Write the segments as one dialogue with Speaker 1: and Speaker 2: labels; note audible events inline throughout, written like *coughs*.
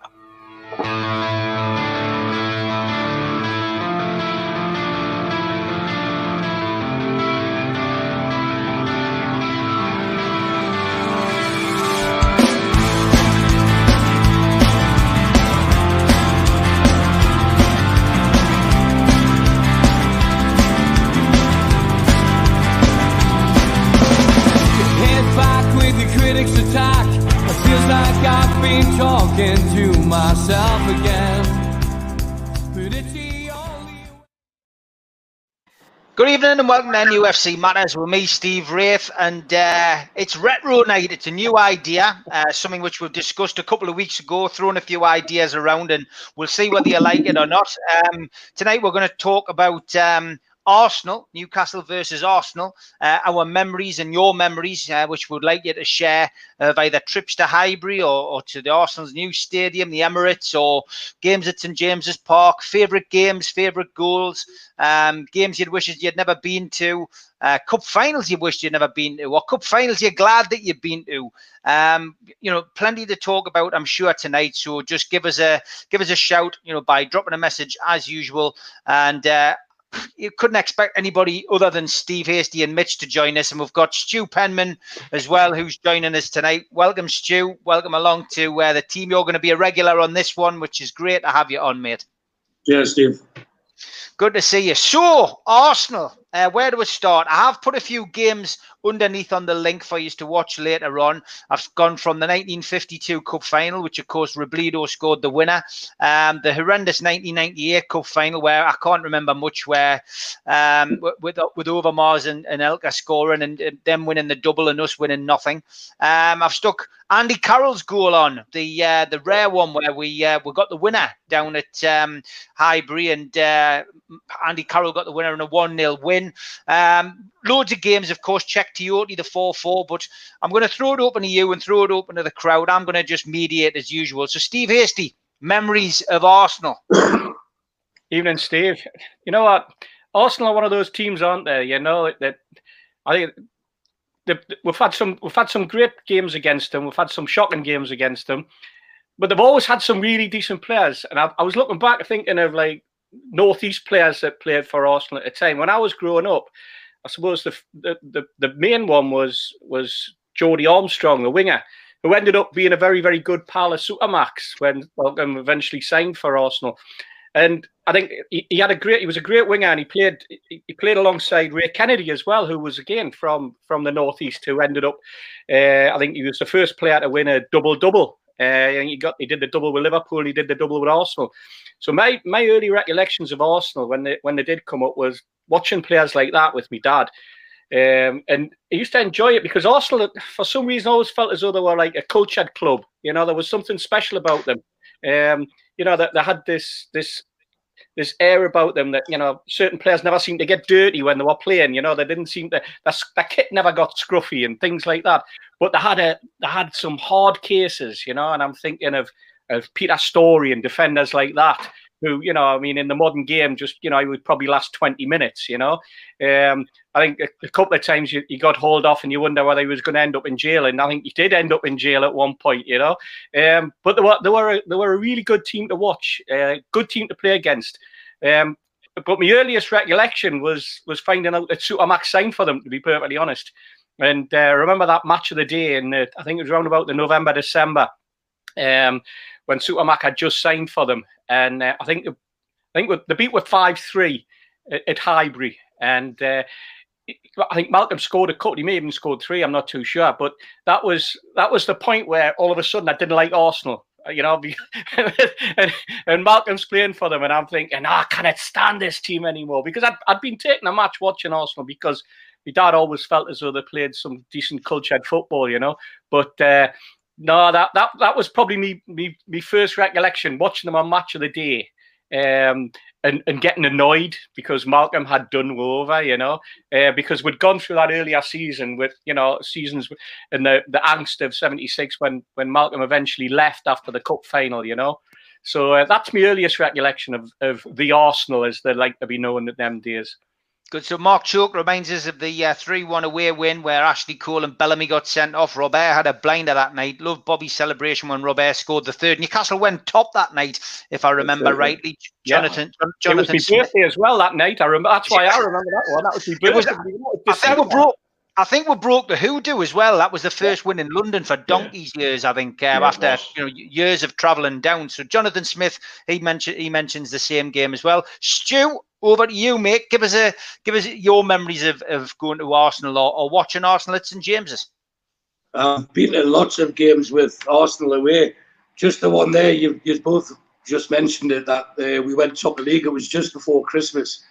Speaker 1: Good evening and welcome to NUFC Matters with me, Steve Wraith. And uh, it's Retro Night. It's a new idea, uh, something which we've discussed a couple of weeks ago, thrown a few ideas around, and we'll see whether you like it or not. Um, tonight, we're going to talk about um, Arsenal, Newcastle versus Arsenal, uh, our memories and your memories, uh, which we'd like you to share of either trips to Highbury or, or, to the Arsenal's new stadium, the Emirates, or games at St James's Park, favourite games, favourite goals, um, games you'd wish you'd never been to, uh, cup finals you wished you'd never been to, or cup finals you're glad that you've been to. Um, you know, plenty to talk about, I'm sure tonight. So just give us a give us a shout, you know, by dropping a message as usual, and uh, you couldn't expect anybody other than Steve Hasty and Mitch to join us. And we've got Stu Penman as well, who's joining us tonight. Welcome, Stu. Welcome along to uh, the team. You're going to be a regular on this one, which is great to have you on, mate.
Speaker 2: Yeah, Steve.
Speaker 1: Good to see you. So, Arsenal, uh, where do we start? I have put a few games underneath on the link for you to watch later on. I've gone from the 1952 Cup final, which of course Robledo scored the winner, um, the horrendous 1998 Cup final, where I can't remember much, where um, with with Overmars and, and Anelka scoring and, and them winning the double and us winning nothing. Um, I've stuck Andy Carroll's goal on the uh, the rare one where we uh, we got the winner down at um, Highbury and uh, Andy Carroll got the winner in a one 0 win. Um, loads of games, of course. Cheick Tioté the four four, but I'm going to throw it open to you and throw it open to the crowd. I'm going to just mediate as usual. So Steve Hasty, memories of Arsenal. *coughs*
Speaker 3: Evening, Steve. You know what? Arsenal are one of those teams, aren't they? You know that I think we've had some we've had some great games against them. We've had some shocking games against them, but they've always had some really decent players. And I, I was looking back, thinking of like northeast players that played for Arsenal at the time. When I was growing up, I suppose the the the, the main one was was Geordie Armstrong, the winger, who ended up being a very very good pal of Supermax when Malcolm eventually signed for Arsenal. And I think he, he, had a great. He was a great winger, and he played. He played alongside Ray Kennedy as well, who was again from from the northeast, who ended up. Uh, I think he was the first player to win a double double. Uh, and he got he did the double with Liverpool. He did the double with Arsenal. So my my early recollections of Arsenal when they when they did come up was watching players like that with me dad. Um, and I used to enjoy it because Arsenal, for some reason, always felt as though they were like a cultured club. You know, there was something special about them. Um, you know that they, had this this this air about them that you know certain players never seemed to get dirty when they were playing. You know, they didn't seem to that the kit never got scruffy and things like that. But they had a they had some hard cases, you know. And I'm thinking of of Peter Storey and defenders like that who, you know, I mean, in the modern game, just, you know, he would probably last 20 minutes, you know. Um, I think a, a couple of times he got hauled off and you wonder whether he was going to end up in jail. And I think he did end up in jail at one point, you know. Um, but they were, they, were a, they were a really good team to watch, uh, good team to play against. Um, but my earliest recollection was was finding out that Supermax signed for them, to be perfectly honest. And uh, remember that match of the day, and I think it was around about the November, December, um, when Supermax had just signed for them and uh, I think I think the beat were five three at, Highbury, and uh, I think Malcolm scored a couple. He may even scored three. I'm not too sure, but that was that was the point where all of a sudden I didn't like Arsenal. Uh, you know, *laughs* and, and Malcolm's playing for them, and I'm thinking, ah, oh, can I stand this team anymore? Because I'd, I'd been taking a match watching Arsenal because my dad always felt as though they played some decent cultured football, you know. But uh, no, that that that was probably me me me first recollection watching them on Match of the Day. Um, and, and getting annoyed because Malcolm had done over, you know, uh, because we'd gone through that earlier season with, you know, seasons and the, the angst of 76 when, when Malcolm eventually left after the cup final, you know. So uh, that's my earliest recollection of, of the Arsenal as they like to be known at them days.
Speaker 1: Good. So Mark Chalk reminds us of the uh, 3 1 away win where Ashley Cole and Bellamy got sent off. Robert had a blinder that night. Loved Bobby's celebration when Robert scored the third. Newcastle went top that night, if I remember rightly. Jonathan,
Speaker 3: yeah.
Speaker 1: Jonathan
Speaker 3: it was my birthday as well that night. I remember. That's why I remember that one. That was my birthday. Was,
Speaker 1: I think we broke. I think we broke the hoodoo as well. That was the first yeah. win in London for donkeys yeah. years. I think uh, after you know years of travelling down. So Jonathan Smith, he mentioned he mentions the same game as well. Stu, over to you, mate. Give us a give us your memories of, of going to Arsenal or, or watching Arsenal at St James's.
Speaker 2: I've been to lots of games with Arsenal away. Just the one there, you you both just mentioned it that uh, we went top of the league. It was just before Christmas.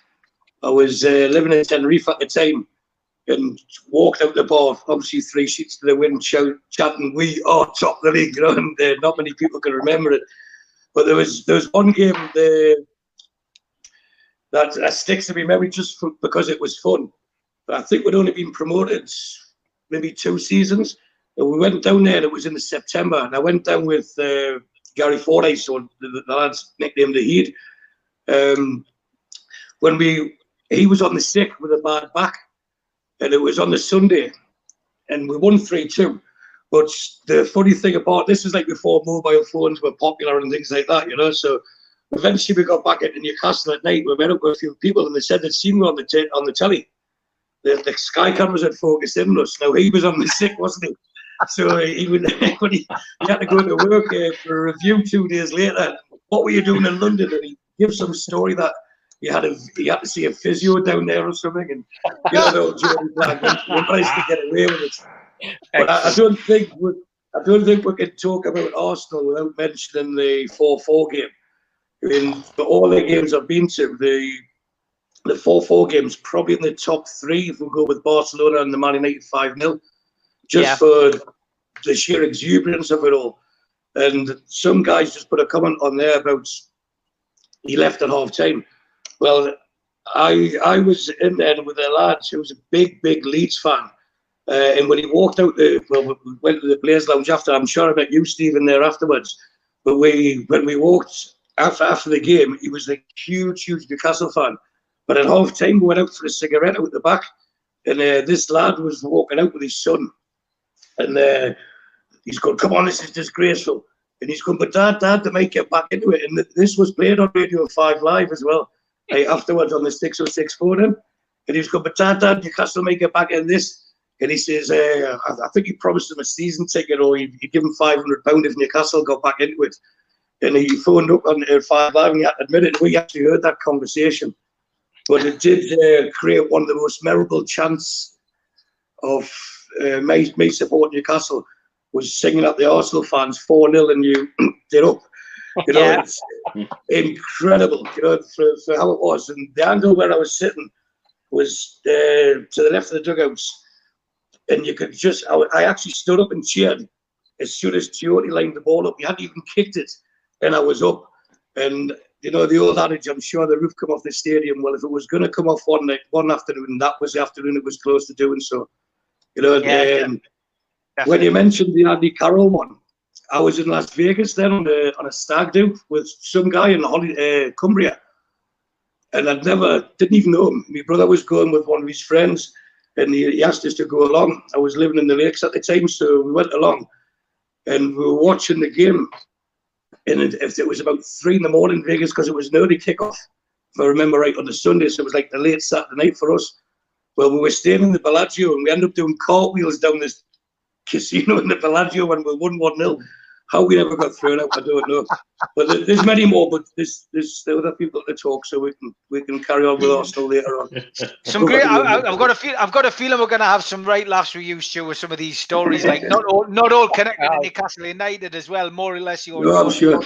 Speaker 2: I was uh, living in Tenerife at the time and walked out the bar, obviously three sheets to the wind, shout, "We are top of the league." You *laughs* know, and uh, not many people can remember it. But there was there was one game there that, that sticks to me memory just for, because it was fun. But I think we'd only been promoted maybe two seasons. And we went down there, it was in the September, and I went down with uh, Gary Fordyce, so the, the lad's nicknamed the Heat. Um, when we, he was on the sick with a bad back, and it was on the Sunday, and we won three two. But the funny thing about this is like before mobile phones were popular and things like that, you know. So eventually we got back into Newcastle at night. We met up with a few people and they said they'd seen me on the t- on the telly. The, the sky cameras had focused in on us. Now he was on the sick, wasn't he? So he, would, *laughs* when he, he had to go to work uh, for a review two days later. What were you doing in London? And he gives some story that he had a had to see a physio down there or something, and you know, Jordan managed to get away with it. But I, I don't think we I don't think we can talk about Arsenal without mentioning the four four game in all the games I've been to, the the four four games probably in the top three if we go with Barcelona and the Man United five 0 just yeah. for the sheer exuberance of it all. And some guys just put a comment on there about he left at half time. Well, I I was in there with a lad who was a big big Leeds fan. Uh, and when he walked out the well, we went to the Players Lounge after. I'm sure I met you, Stephen, there afterwards. But we when we walked after after the game, he was a huge, huge Newcastle fan. But at half time, we went out for a cigarette out the back, and uh, this lad was walking out with his son, and uh, he's going, "Come on, this is disgraceful." And he's going, "But Dad, Dad, to make it back into it." And this was played on Radio Five Live as well. Uh, *laughs* afterwards on the six or 606 phone, and he's going, "But Dad, Dad, Newcastle make it back in this." And he says, uh, I, I, think he promised him a season ticket or he'd, he'd give him £500 if Newcastle got back into it and he phoned up on uh, five live and he admitted we actually heard that conversation. But it did uh, create one of the most memorable chants of uh, me, me supporting Newcastle was singing at the Arsenal fans 4 0 and you *clears throat* did up. You know, yeah. it's incredible, you know, for, for how it was. And the angle where I was sitting was uh, to the left of the dugouts. And you could just, I, I actually stood up and cheered as soon as Tioté lined the ball up. He hadn't even kicked it and I was up. And you know the old adage, I'm sure the roof come off the stadium. Well, if it was going to come off one night, one afternoon, that was the afternoon it was close to doing so. You know, yeah, um, yeah. when you mentioned the Andy Carroll one, I was in Las Vegas then on a on a stag do with some guy in Holly, uh, Cumbria, and I'd never didn't even know him. My brother was going with one of his friends, and he, he asked us to go along. I was living in the lakes at the time, so we went along, and we were watching the game and if it was about three in the morning Vegas because it was an early kickoff, if I remember right, on the Sunday, so it was like the late Saturday night for us. Well, we were staying in the Bellagio and we ended up doing cartwheels down this casino *laughs* in the Bellagio when we won 1 0. How we never got thrown out, I don't know. But there's many more, but there's there's other people to talk, so we can we can carry on with Arsenal later on. *laughs*
Speaker 1: Some great. I, have got a feel. I've got a feeling we're going to have some right laughs with you, Stu, with some of these stories. Like not all not all connected to Newcastle United as well. More or less, you're.
Speaker 2: No, I'm sure.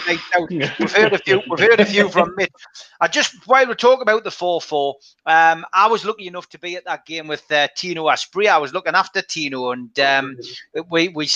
Speaker 1: We've heard a few. We've heard a few from Mitch. I just while we're talking about the four four, um, I was lucky enough to be at that game with uh, Tino Asprilla. I was looking after Tino, and um, we we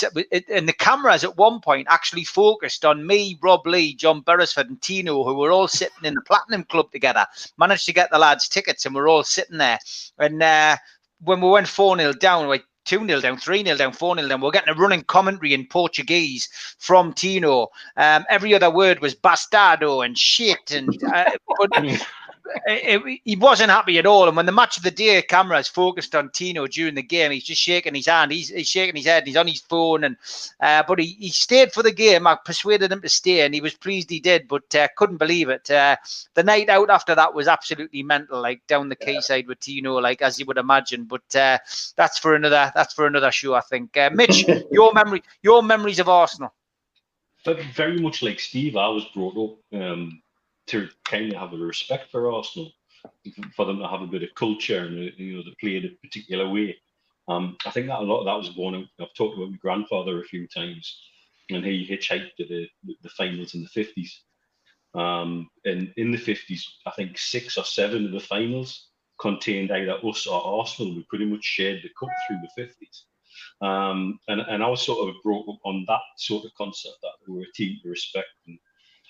Speaker 1: and the cameras at one point actually focused on me, Rob Lee, John Beresford, and Tino, who were all sitting in the Platinum Club together. Managed to get the lads tickets, and we're all sitting there. And uh, when we went 4 0 down, we 2 0 down, 3 0 down, 4 0 down. We're getting a running commentary in Portuguese from Tino. Um, every other word was bastardo and shit. And uh, *laughs* but, it, he wasn't happy at all. And when the match of the day camera is focused on Tino during the game, he's just shaking his hand. He's, he's shaking his head. And he's on his phone. And uh, but he, he stayed for the game. I persuaded him to stay, and he was pleased he did. But uh, couldn't believe it. Uh, the night out after that was absolutely mental. Like down the quayside with Tino, like as you would imagine. But uh, that's for another. That's for another show, I think. Uh, Mitch, *laughs* your memory, your memories of Arsenal.
Speaker 4: But very much like Steve, I was brought up. Um, to kind of have a respect for Arsenal, for them to have a bit of culture and you know to play in a particular way. Um, I think that a lot of that was born. I've talked about my grandfather a few times, and he hitchhiked to the the finals in the fifties. Um, and in the fifties, I think six or seven of the finals contained either us or Arsenal. We pretty much shared the cup through the fifties. Um, and, and I was sort of brought up on that sort of concept that we were a team to respect and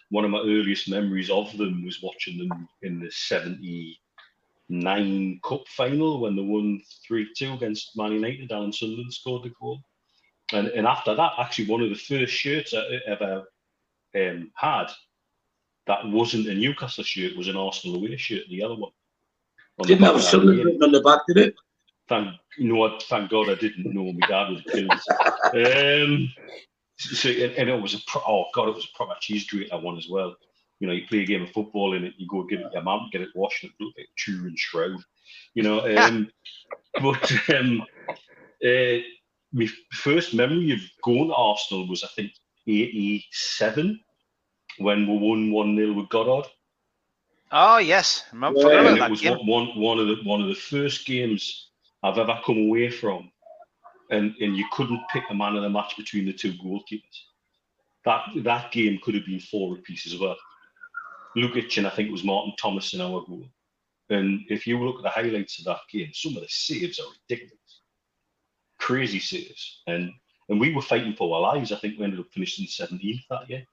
Speaker 4: one of my earliest memories of them was watching them in the 79 Cup final when they won 3 2 against Man United. Alan Sunderland scored the goal. And, and after that, actually, one of the first shirts I ever um, had that wasn't a Newcastle shirt was an Arsenal away shirt, the other one.
Speaker 2: On didn't have Sunderland on the back, did it?
Speaker 4: Thank you know, thank God I didn't know my dad was killed. *laughs* um, so and it was a pro, oh god, it was a proper cheese grater one as well. You know, you play a game of football and you go give it your mum, get it washed, and it look like Turin shroud. You know, *laughs* um, but um, uh, my first memory of going to Arsenal was I think '87 when we won one 0 with Goddard.
Speaker 1: Oh yes, I
Speaker 4: yeah, and it was one, one one of the one of the first games I've ever come away from and, and you couldn't pick a man of the match between the two goalkeepers. That that game could have been four pieces as well. Lukic and I think it was Martin Thomas in our goal. And if you look at the highlights of that game, some of the saves are ridiculous. Crazy saves. And and we were fighting for our lives. I think we ended up finishing 17th that year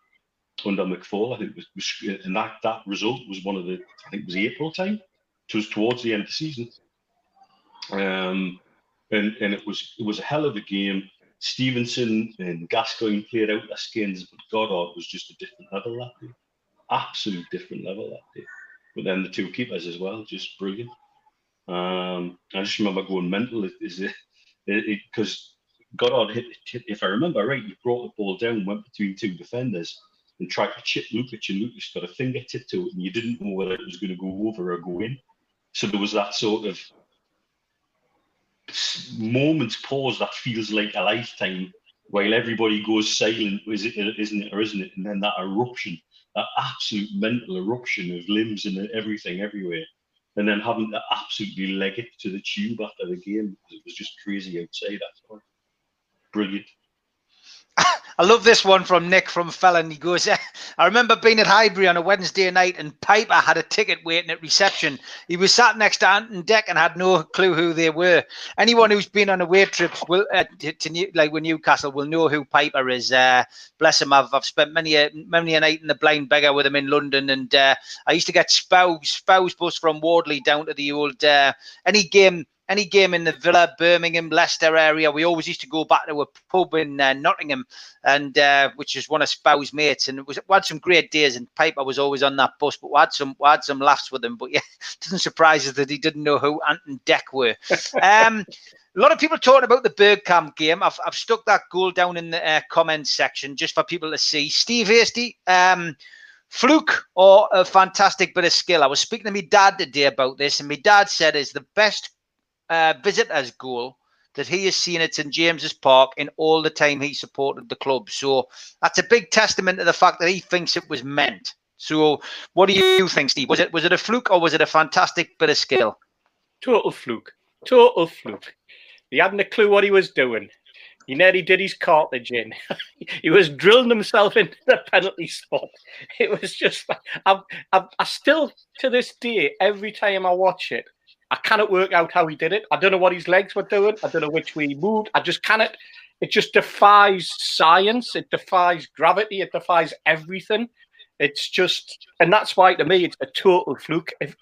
Speaker 4: under McFaul. I think was, was and that, that result was one of the I think it was April time. It was towards the end of the season. Um and and it was it was a hell of a game. Stevenson and Gascoigne played out their skins, but Goddard was just a different level that day. Absolute different level that day. But then the two keepers as well, just brilliant. Um, I just remember going mental. Is it because Goddard hit, hit, if I remember right, he brought the ball down, went between two defenders, and tried to chip Lukic, and Lukic got a fingertip to it, and you didn't know whether it was going to go over or go in. So there was that sort of moments pause that feels like a lifetime while everybody goes silent is it isn't it or isn't it? And then that eruption that absolute mental eruption of limbs and everything everywhere. And then having to absolutely leg it to the tube after the game it was just crazy outside that brilliant *laughs*
Speaker 1: I love this one from Nick from Felling. He goes, *laughs* I remember being at Highbury on a Wednesday night and Piper had a ticket waiting at reception. He was sat next to Ant and Dec and had no clue who they were. Anyone who's been on a away trips will, uh, to, to like with Newcastle will know who Piper is. Uh, bless him. I've, I've spent many a, many a night in the Blind Beggar with him in London. And uh, I used to get spouse, spouse bus from Wardley down to the old, uh, any game any game in the Villa, Birmingham, Leicester area, we always used to go back to a pub in uh, Nottingham, and uh, which is one of Spow's mates, and it was we had some great days. And Piper was always on that bus, but we had some we had some laughs with him. But yeah, it *laughs* doesn't surprise us that he didn't know who Ant and Dec were. *laughs* Um, a lot of people talking about the Bergkamp game. I've, I've stuck that goal down in the uh, comments section just for people to see. Steve Hasty, um, fluke or a fantastic bit of skill. I was speaking to my dad today about this, and my dad said is the best uh, visitors goal that he has seen at St James's Park in all the time he supported the club. So that's a big testament to the fact that he thinks it was meant. So what do you think, Steve? Was it was it a fluke or was it a fantastic bit of skill?
Speaker 3: Total fluke. Total fluke. He hadn't a clue what he was doing. He nearly did his cartilage in. *laughs* he was drilling himself into the penalty spot. It was just, I, I, I still, to this day, every time I watch it, I cannot work out how he did it. I don't know what his legs were doing. I don't know which way he moved. I just cannot. It just defies science. It defies gravity. It defies everything. It's just, and that's why to me it's a total fluke. If,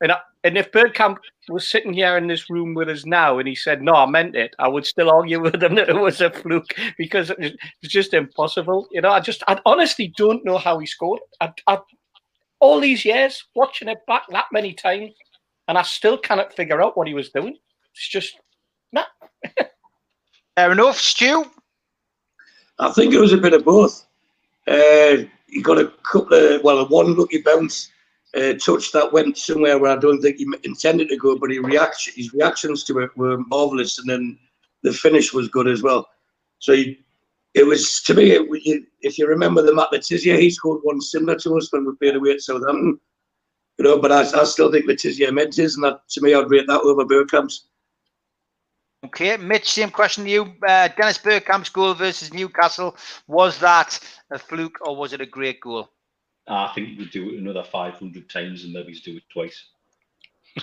Speaker 3: and I, and if Bergkamp was sitting here in this room with us now and he said, "No, I meant it," I would still argue *laughs* with him that it was a fluke because it's just impossible. You know, I just, I honestly don't know how he scored. I, I, all these years watching it back that many times, and I still cannot figure out what he was doing. It's just nah. *laughs*
Speaker 1: Fair enough, Stu.
Speaker 2: I think it was a bit of both. Uh, he got a couple of well, one lucky bounce uh, touch that went somewhere where I don't think he intended to go, but he reaction his reactions to it were marvelous, and then the finish was good as well. So he, it was to me. It, if you remember the Matt Le Tissier, he scored one similar to us when we played away at Southampton. You know, but I, I still think Le Tissier meant his, and that to me, I'd rate that over Bergkamp's.
Speaker 1: Okay, Mitch, same question to you. Uh, Dennis Bergkamp's goal versus Newcastle, was that a fluke or was it a great goal?
Speaker 4: I think he would do it another 500 times and maybe do it twice.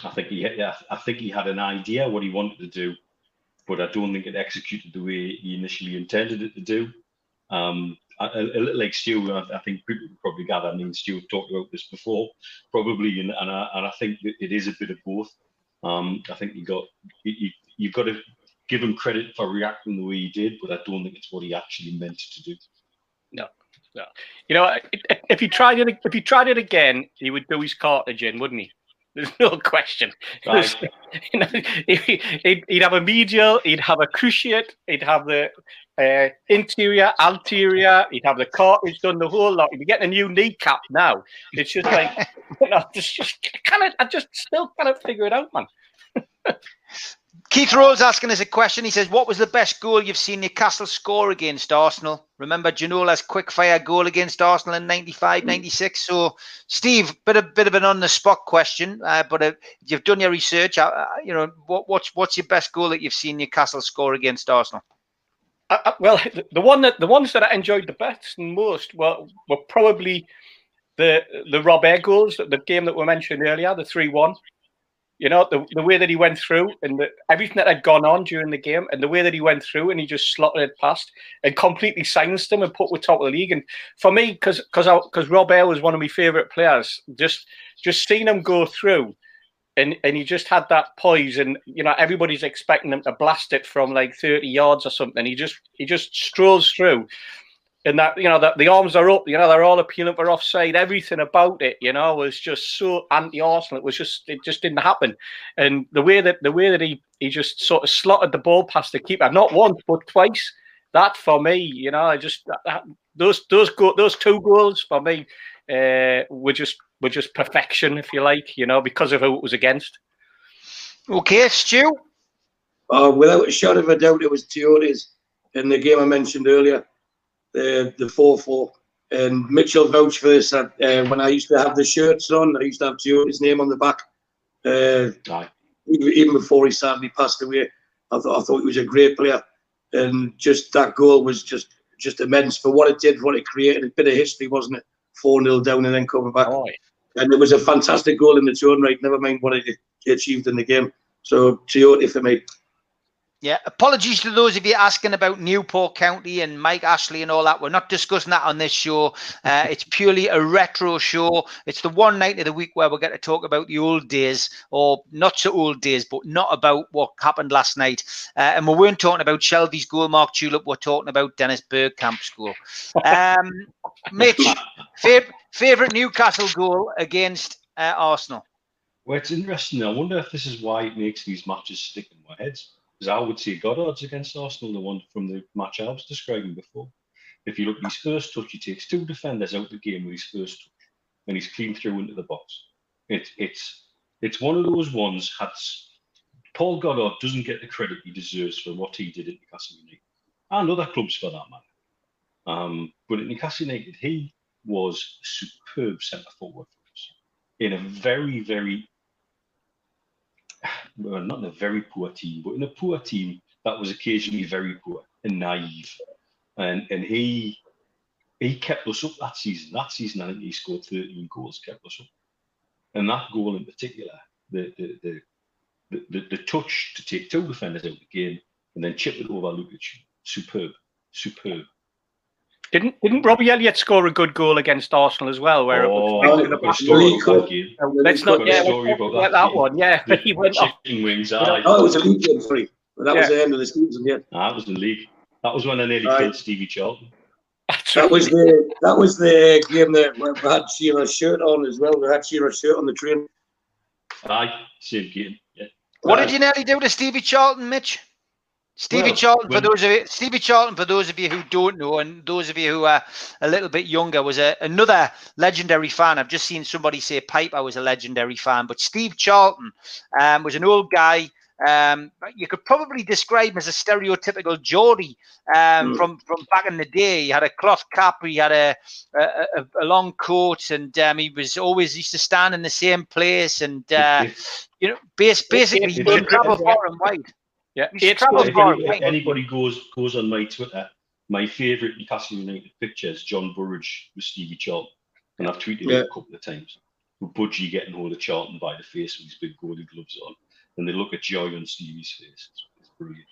Speaker 4: I think he, yeah, I think he had an idea what he wanted to do, but I don't think it executed the way he initially intended it to do. Um, a, a, little like Stu, I, I think people probably gather. I mean, Stu talked about this before, probably, and and I, and I think it is a bit of both. Um, I think you got you, you've got to give him credit for reacting the way he did, but I don't think it's what he actually meant to do.
Speaker 3: No, no. You know, if he tried it, if he tried it again, he would do his cartridge in, wouldn't he? There's no question. Right. *laughs* you know, he'd, he'd, have a medial, he'd have a cruciate, he'd have the uh, interior, anterior, he'd have the cartilage done, the whole lot. He'd be getting a new kneecap now. It's just like, *laughs* you know, just, just kind of, I just still of figure it out, man. *laughs*
Speaker 1: Keith Rose asking us a question. He says, What was the best goal you've seen Newcastle score against Arsenal? Remember Ginola's quick fire goal against Arsenal in 95 96. So, Steve, bit of, bit of an on the spot question, uh, but uh, you've done your research. Uh, uh, you know, what, what's, what's your best goal that you've seen Newcastle score against Arsenal?
Speaker 3: Uh, uh, well, the one that the ones that I enjoyed the best and most were, were probably the the Robert goals, the game that we mentioned earlier, the 3 1. You know, the, the way that he went through and the, everything that had gone on during the game and the way that he went through and he just slotted it past and completely silenced them and put with top of the league. And for me, because because because Robert was one of my favourite players, just just seeing him go through and and he just had that poise and you know everybody's expecting him to blast it from like 30 yards or something he just he just strolls through and that you know that the arms are up, you know they're all appealing for offside. Everything about it, you know, was just so anti-Arsenal. It was just it just didn't happen. And the way that the way that he he just sort of slotted the ball past the keeper, not once but twice. That for me, you know, I just that, those those go, those two goals for me uh, were just were just perfection, if you like, you know, because of who it was against.
Speaker 1: Okay, Stu.
Speaker 2: Uh, without a shot of a doubt, it was Tiote's in the game I mentioned earlier the the four four. And Mitchell vouched for this. That uh, when I used to have the shirts on, I used to have his name on the back. Uh, even before he sadly passed away, I thought I thought he was a great player, and just that goal was just just immense for what it did, what it created. A bit of history, wasn't it? Four 0 down and then coming back. And it was a fantastic goal in its own right. Never mind what it achieved in the game. So Tiote for me.
Speaker 1: Yeah, apologies to those of you asking about Newport County and Mike Ashley and all that. We're not discussing that on this show. Uh, *laughs* it's purely a retro show. It's the one night of the week where we're going to talk about the old days, or not so old days, but not about what happened last night. Uh, and we weren't talking about Shelby's goal, Mark Tulip. We're talking about Dennis Bergkamp's goal. Um, *laughs* Mitch, fav- favourite Newcastle goal against uh, Arsenal?
Speaker 4: Well, it's interesting. I wonder if this is why it makes these matches stick in my heads because I would see Goddard's against Arsenal, the one from the match I was describing before. If you look at his first touch, he takes two defenders out the game with his first touch, and he's clean through into the box. It, it's it's one of those ones. Had Paul Goddard doesn't get the credit he deserves for what he did at Newcastle United and other clubs for that matter. Um, but at Newcastle United, he was superb centre forward for us in a very, very well, not in a very poor team, but in a poor team that was occasionally very poor and naive. And and he he kept us up that season. That season, I think he scored 13 goals, kept us up. And that goal in particular, the the the the, the, the touch to take two defenders out of the game and then chip it over Lukic, superb, superb.
Speaker 3: Didn't didn't Robbie Elliott score a good goal against Arsenal as well? Where
Speaker 4: oh,
Speaker 3: it
Speaker 4: was oh, the story about that
Speaker 3: Let's not get that, that one. Yeah,
Speaker 4: the, he went off. wings.
Speaker 2: Oh, it was a league game, sorry. But that yeah. was the end of the season. Yeah,
Speaker 4: that was the league. That was when I nearly aye. killed Stevie Charlton.
Speaker 2: that was the that was the game that we had Shearer's shirt on as well. We had Shearer's shirt on the train.
Speaker 4: Aye, same game. Yeah.
Speaker 1: What did you nearly do to Stevie Charlton, Mitch? Stevie
Speaker 2: Well,
Speaker 1: Charlton, for those of you, Stevie Charlton, for those of you who don't know, and those of you who are a little bit younger, was a, another legendary fan. I've just seen somebody say Piper was a legendary fan, but Steve Charlton um, was an old guy. Um, you could probably describe him as a stereotypical Geordie um,
Speaker 2: Mm.
Speaker 1: from from back in the day. He had a cloth cap, he had a a, a, long coat, and um, he was always used to stand in the same place. And uh, you know, bas- basically, would
Speaker 3: if-
Speaker 1: travel far and wide.
Speaker 3: Yeah,
Speaker 1: You should
Speaker 3: eight
Speaker 1: travel
Speaker 3: scores.
Speaker 1: far.
Speaker 4: if
Speaker 1: far.
Speaker 4: any- anybody goes goes on my Twitter, my favourite Newcastle United picture is John Burridge with Stevie Charlton, and I've tweeted
Speaker 2: Yeah.
Speaker 4: it a couple of times. With Budgie getting hold of Charlton by the face with his big goalie gloves on, and they look at joy on Stevie's face. It's, it's brilliant.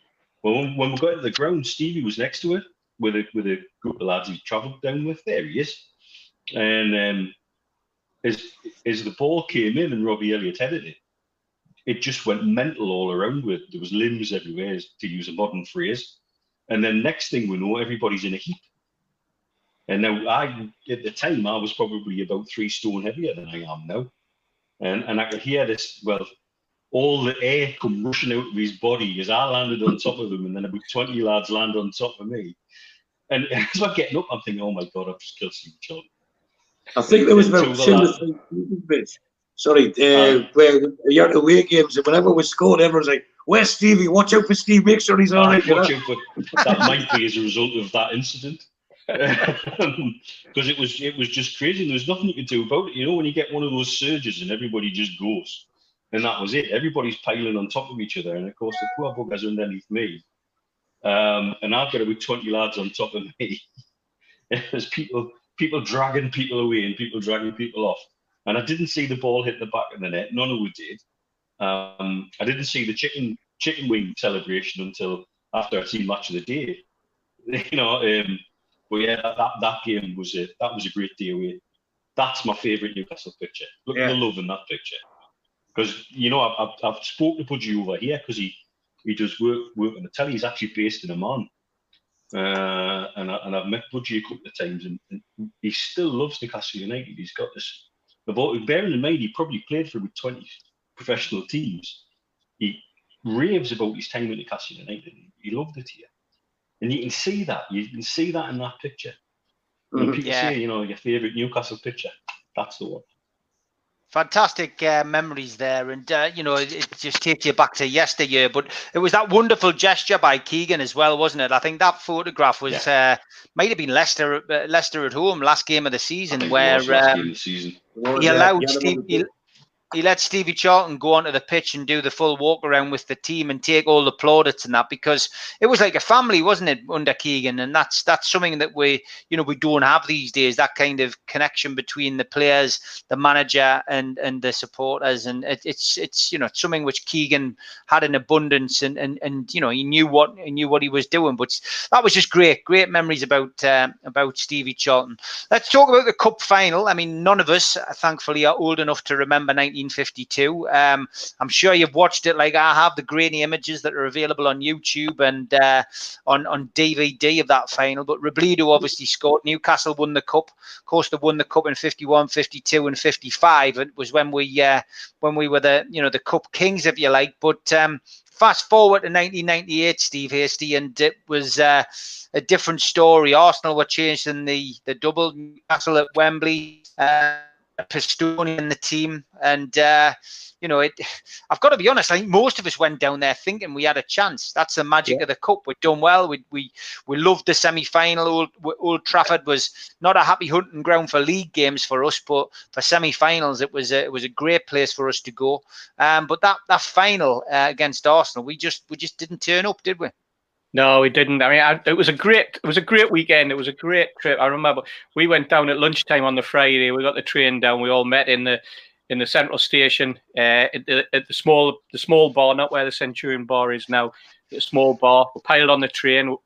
Speaker 4: Well, when, when we got to the ground, Stevie was next to it with a with a group of lads he travelled down with. There he is, and um, as as the ball came in and Robbie Elliott headed it, it just went mental all around with. There was limbs everywhere, to use a modern phrase. And then next thing we know, everybody's in a heap. And now I, at the time, I was probably about three stone heavier than I am now. And and I could hear this, well, all the air come rushing out of his body as I landed on top of him, and then about 20 lads land on top of me. And *laughs* as I'm getting up, I'm thinking, oh my God, I've just killed Steve Charlton.
Speaker 2: I think there was about two or
Speaker 4: lads.
Speaker 2: three bits. Sorry, uh, where you're away games, and whenever we scored, everyone's like, "Where's Stevie? Watch out for Steve. Make sure he's all right."
Speaker 4: Watch out for that might be as a result of that incident. *laughs* Because it was it was just crazy. There was nothing you could do about it. You know, when you get one of those surges and everybody just goes, and that was it. Everybody's piling on top of each other, and of course the poor buggers underneath me. Um, and I've got about twenty lads on top of me. *laughs* There's people people dragging people away and people dragging people off. And I didn't see the ball hit the back of the net. None of us did. Um, I didn't see the chicken chicken wing celebration until after I'd seen match of the day. *laughs* You know, um, but yeah, that, that, that game was a that was a great day away. That's my favourite Newcastle picture. Look at
Speaker 2: Yeah.
Speaker 4: the love in that picture. Because you know, I've, I've, I've spoken to Budgie over here because he he does work work on the telly. He's actually based in Oman, uh, and I, and I've met Budgie a couple of times, and, and he still loves Newcastle United. He's got this. About bearing in mind, he probably played for about twenty professional teams. He raves about his time at Newcastle United. He loved it here, and you can see that. You can see that in that picture. When
Speaker 2: Mhm.
Speaker 4: people
Speaker 1: Yeah.
Speaker 4: say, you know, your favourite Newcastle picture, that's the one.
Speaker 1: Fantastic uh, memories there, and uh, you know it, it just takes you back to yesteryear. But it was that wonderful gesture by Keegan as well, wasn't it? I think that photograph was uh, might have been Leicester, uh, Leicester at home, last game of the season, where
Speaker 4: was last game
Speaker 1: um,
Speaker 4: the season.
Speaker 1: he allowed
Speaker 2: yeah,
Speaker 1: Steve,
Speaker 2: that
Speaker 1: he,
Speaker 2: was-
Speaker 1: he let Stevie Charlton go onto the pitch and do the full walk around with the team and take all the plaudits and that because it was like a family, wasn't it, under Keegan? And that's that's something that we you know we don't have these days. That kind of connection between the players, the manager, and and the supporters, and it, it's it's you know something which Keegan had in abundance, and and and you know he knew what he knew what he was doing. But that was just great, great memories about um, about Stevie Charlton. Let's talk about the cup final. I mean, none of us, uh, thankfully, are old enough to remember 1952. Um, I'm sure you've watched it like I have. The grainy images that are available on YouTube and uh, on on DVD of that final. But Robledo obviously scored. Newcastle won the cup. Of course, they won the cup in 51, 52, and 55. It was when we uh, when we were the you know the cup kings, if you like. But um, fast forward to 1998, Steve Hasty, and it was. Uh, a different story. Arsenal were changed in the the double. Newcastle at Wembley, uh, Pistoni in the team, and uh, you know it. I've got to be honest. I think most of us went down there thinking we had a chance. That's the magic of the cup. We've done well. We we we loved the semi final. Old Old Trafford was not a happy hunting ground for league games for us, but for semi finals it was a, it was a great place for us to go. Um, but that that final uh, against Arsenal, we just we just didn't turn up, did we?
Speaker 3: No, we didn't. I mean, I, it was a great, it was a great weekend. It was a great trip. I remember we went down at lunchtime on the Friday. We got the train down. We all met in the in the central station uh, at, the, at the small the small bar, not where the Centurion bar is now. The small bar. We piled on the train.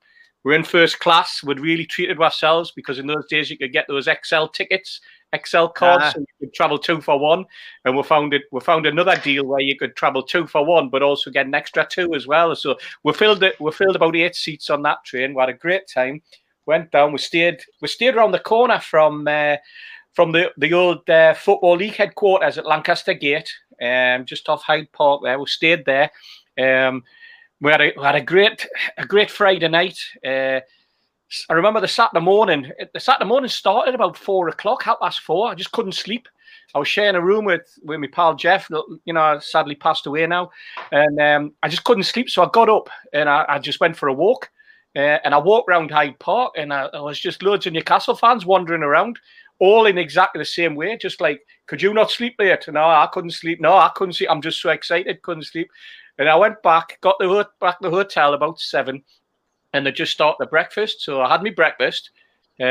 Speaker 3: We're in first class. We'd really treated ourselves because in those days you could get those XL tickets, XL cards,
Speaker 1: Ah.
Speaker 3: so you could travel two for one. And we found it. We found another deal where you could travel two for one, but also get an extra two as well. So we filled it. We filled about eight seats on that train. We had a great time. went down. We stayed we stayed around the corner from uh, from the the old uh, football league headquarters at Lancaster Gate, um, just off Hyde Park. There, we stayed there. Um, we had a we had a great a great Friday night. Uh, I remember the Saturday morning. The Saturday morning started about four o'clock, half past four. I just couldn't sleep. I was sharing a room with with my pal Jeff. You know, sadly passed away now, and um, I just couldn't sleep. So I got up and I, I just went for a walk. Uh, and I walked around Hyde Park, and I, I, was just loads of Newcastle fans wandering around, all in exactly the same way. Just like, could you not sleep late? No, I couldn't sleep. No, I couldn't sleep. I'm just so excited, couldn't sleep. And I went back, got the back the hotel about seven, and they just started the breakfast. So I had my breakfast, uh,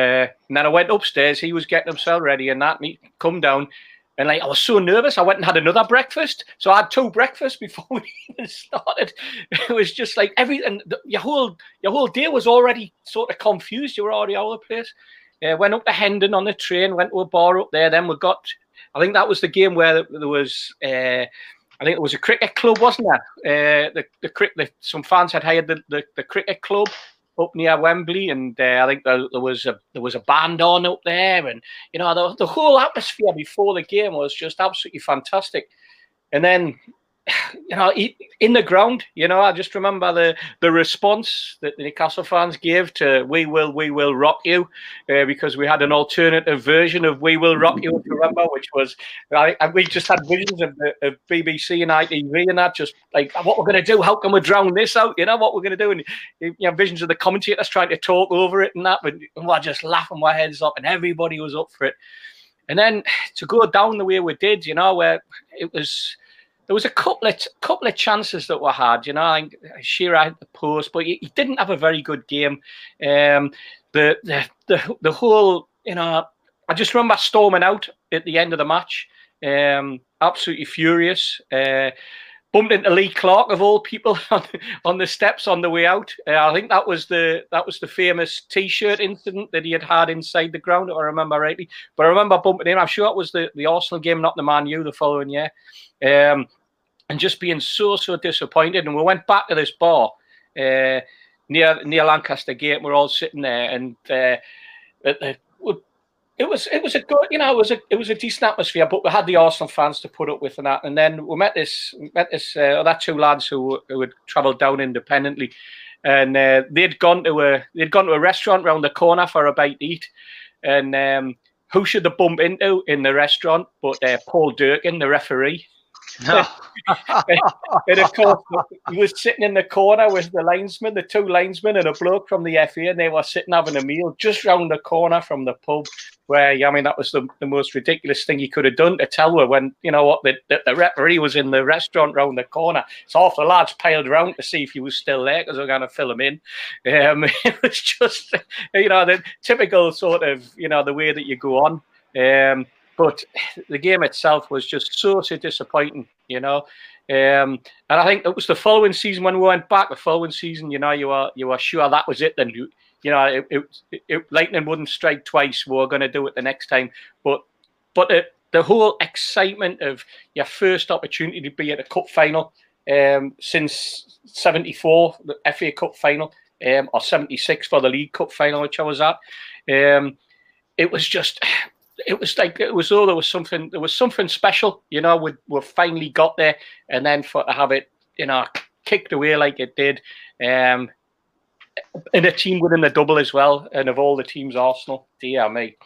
Speaker 3: and then I went upstairs. He was getting himself ready, and that me come down. And like I was so nervous, I went and had another breakfast. So I had two breakfasts *laughs* before we even started. It was just like everything. Your whole your whole day was already sort of confused. You were already all over the place. Uh, went up to Hendon on the train. Went to a bar up there. Then we got. I think that was the game where there was. Uh, I think it was a cricket club, wasn't there? Uh, the the, the some fans had hired the, the, the cricket club up near Wembley, and uh, I think there, there, was a there was a band on up there, and you know the, the whole atmosphere before the game was just absolutely fantastic. And then *sighs* you know, in the ground, you know, I just remember the the response that the Newcastle fans gave to "We will, we will rock you," uh, because we had an alternative version of "We will rock you." if you remember, which was, I, we just had visions of, of BBC and ITV and that, just like what we're going to do, how can we drown this out? You know what we're going to do, and you know, visions of the commentators trying to talk over it and that, but we're just laughing our heads up, and everybody was up for it. And then *sighs* to go down the way we did, you know, where it was there was a couple of couple of chances that were had. You know, I think Shearer had the post, but he, he, didn't have a very good game. Um, the, the the the whole, you know, I just remember storming out at the end of the match, um, absolutely furious. Uh, bumped into Lee Clark of all people *laughs* on, on the steps on the way out. Uh, I think that was the that was the famous T-shirt incident that he had had inside the ground, if I remember rightly. But I remember bumping him. I'm sure it was the, the Arsenal game, not the Man U, the following year, um, and just being so so disappointed. And we went back to this bar uh, near near Lancaster Gate. We're all sitting there, and uh, the, it was it was a good you know it was a it was a decent atmosphere, but we had the Arsenal fans to put up with and that. And then we met this met this uh, other two lads who who had travelled down independently, and uh, they'd gone to a they'd gone to a restaurant around the corner for a bite to eat, and um, who should they bump into in the restaurant but uh, Paul Durkin, the referee. No. *laughs* and of course, he was sitting in the corner with the linesman, the two linesmen, and a bloke from the FA, and they were sitting having a meal just round the corner from the pub. Where I mean, that was the, the most ridiculous thing he could have done to tell her when you know what the, the, the referee was in the restaurant round the corner. So half the lads piled around to see if he was still there because they're going to fill him in. Um, *laughs* it was just you know the typical sort of you know the way that you go on. Um, but the game itself was just so so disappointing, you know. Um, and I think it was the following season when we went back. The following season, you know, you were you were sure that was it. Then you you know, it, it, it lightning wouldn't strike twice. We are going to do it the next time. But but the, the whole excitement of your first opportunity to be at a cup final um, since '74, the FA Cup final, um, or '76 for the League Cup final, which I was at. Um, it was just it was like it was all there was something there was something special, you know. We we finally got there, and then for to have it, you know, kicked away like it did, um, in a team within the double as well, and of all the teams, Arsenal, dear me.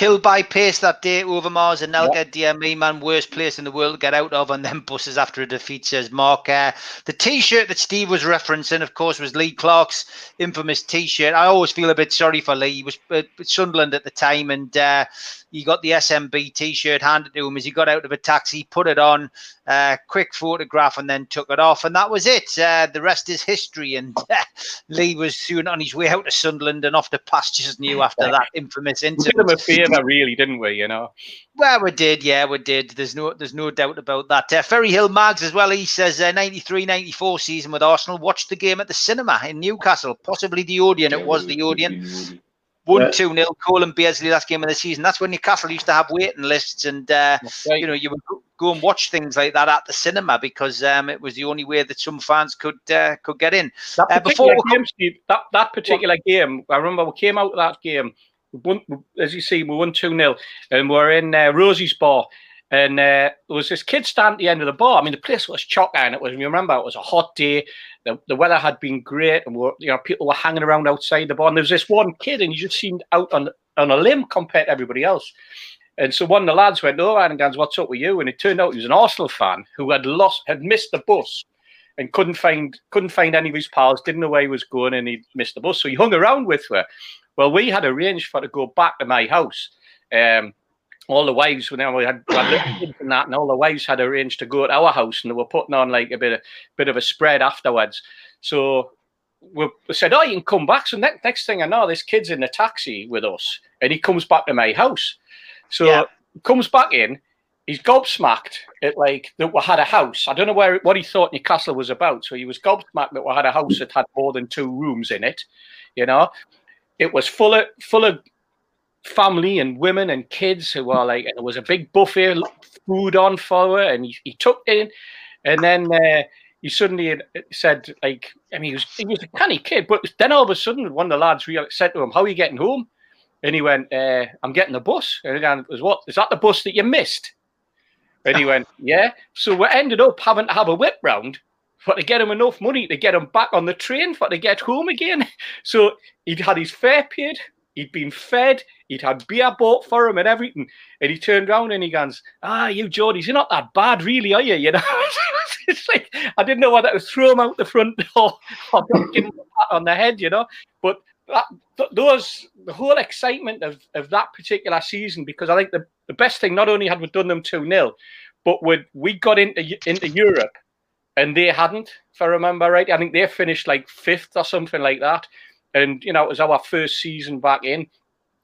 Speaker 1: Killed by pace that day Overmars and Anelka, yep. dear me, man, worst place in the world to get out of and then buses after a defeat, says Mark. Uh, the t shirt that Steve was referencing, of course, was Lee Clark's infamous t shirt. I always feel a bit sorry for Lee. He was at Sunderland at the time, and uh, he got the SMB T-shirt handed to him as he got out of a taxi, put it on, uh, quick photograph, and then took it off, and that was it. Uh, the rest is history. And uh, *laughs* Lee was soon on his way out to Sunderland and off to pastures new after that infamous incident.
Speaker 3: We did him a favour, *laughs* really, didn't we? You know.
Speaker 1: Well, we did, yeah, we did. There's no, there's no doubt about that. Uh, Ferry Hill Mags as well. He says, uh, 93, 94 season with Arsenal. Watched the game at the cinema in Newcastle, possibly the Odeon. It was the Odeon. One two nil. Cole and Beardsley last game of the season. That's when Newcastle used to have waiting lists, and uh, right. you know you would go and watch things like that at the cinema because um, it was the only way that some fans could uh, could get in.
Speaker 3: That uh, before game, Steve, that, that particular what? game, I remember we came out of that game. We Won, as you see, we won 2 0, and we're in uh, Rosie's Bar. And uh, there was this kid standing at the end of the bar. I mean, the place was chocker, it was. You remember, it was a hot day. The, the weather had been great, and you know people were hanging around outside the bar. And there was this one kid, and he just seemed out on on a limb compared to everybody else. And so one of the lads went over and goes, "What's up with you?" And it turned out he was an Arsenal fan who had lost, had missed the bus, and couldn't find couldn't find any of his pals. Didn't know where he was going, and he missed the bus. So he hung around with her. Well, we had arranged for her to go back to my house. Um, all the wives, when we had, we had *coughs* kids and that, and all the wives had arranged to go to our house, and they were putting on like a bit of bit of a spread afterwards. So we said, "Oh, you can come back." So next, next thing I know, this kid's in the taxi with us, and he comes back to my house. So yeah. comes back in, he's gobsmacked at like that we had a house. I don't know where what he thought Newcastle was about. So he was gobsmacked that we had a house that had more than two rooms in it. You know, it was full of full of family and women and kids who were like, and there was a big buffet food on for her, and he, he took it in, and then uh, he suddenly said, like, I mean, he was he was a canny kid, but then all of a sudden, one of the lads really said to him, "How are you getting home?" And he went, uh, "I'm getting the bus." And again, was what? Is that the bus that you missed? And he went, *laughs* "Yeah." So we ended up having to have a whip round for to get him enough money to get him back on the train for to get home again. *laughs* So he'd had his fare paid, He'd been fed, he'd had beer bought for him and everything. And he turned around and he goes, Ah, you Geordies, you're not that bad, really, are you? You know, *laughs* it's like I didn't know whether to throw him out the front door *laughs* or give him a pat on the head, you know. But that, th- those the whole excitement of, of that particular season, because I think the, the best thing, not only had we done them 2 0, but we we got into into Europe and they hadn't, if I remember right. I think they finished like fifth or something like that and you know it was our first season back in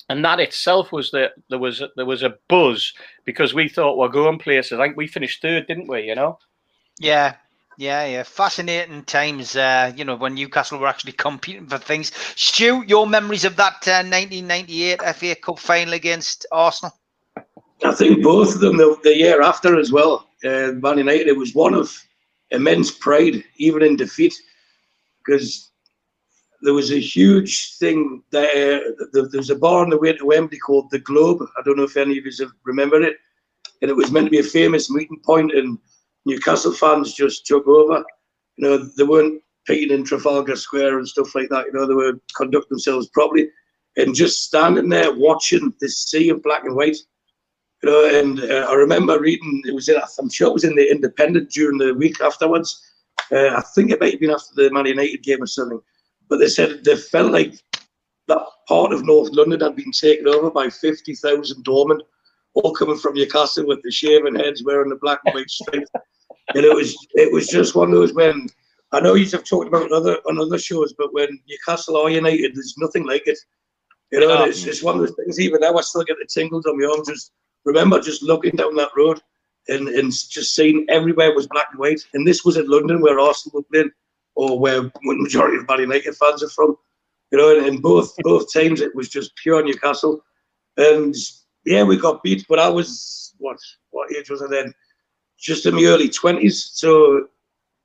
Speaker 3: and that itself was that there was there was a buzz because we thought we're going places. I think we finished third, didn't we? You know.
Speaker 1: Yeah, yeah, yeah. Fascinating times. Uh, you know when Newcastle were actually competing for things. Stu, your memories of that uh, 1998 FA Cup final against Arsenal?
Speaker 2: I think both of them the, the year after as well. Uh, Man United. It was one of immense pride, even in defeat, because there was a huge thing there. There was a bar on the way to Wembley called the Globe. I don't know if any of you have remembered it. And it was meant to be a famous meeting point, and Newcastle fans just took over. You know, they weren't peeing in Trafalgar Square and stuff like that. You know, they were conducting themselves properly. And just standing there watching this sea of black and white. You know, and uh, I remember reading, it was in, I'm sure it was in the Independent during the week afterwards. Uh, I think it might have been after the Man United game or something but they said they felt like that part of North London had been taken over by 50,000 doormen, all coming from Newcastle with the shaven heads, wearing the black and white stripes. and it was it was just one of those when I know you have talked about other on other shows, but when Newcastle are united, there's nothing like it. You know, it's just one of those things. Even now, I still get the tingles on my arm. Just remember, just looking down that road and, and just seeing everywhere was black and white. And this was in London where Arsenal were playing or where the majority of Man United fans are from. You know, in both *laughs* both teams it was just pure Newcastle, and yeah, we got beat. But I was what what age was I then? Just in my early twenties. So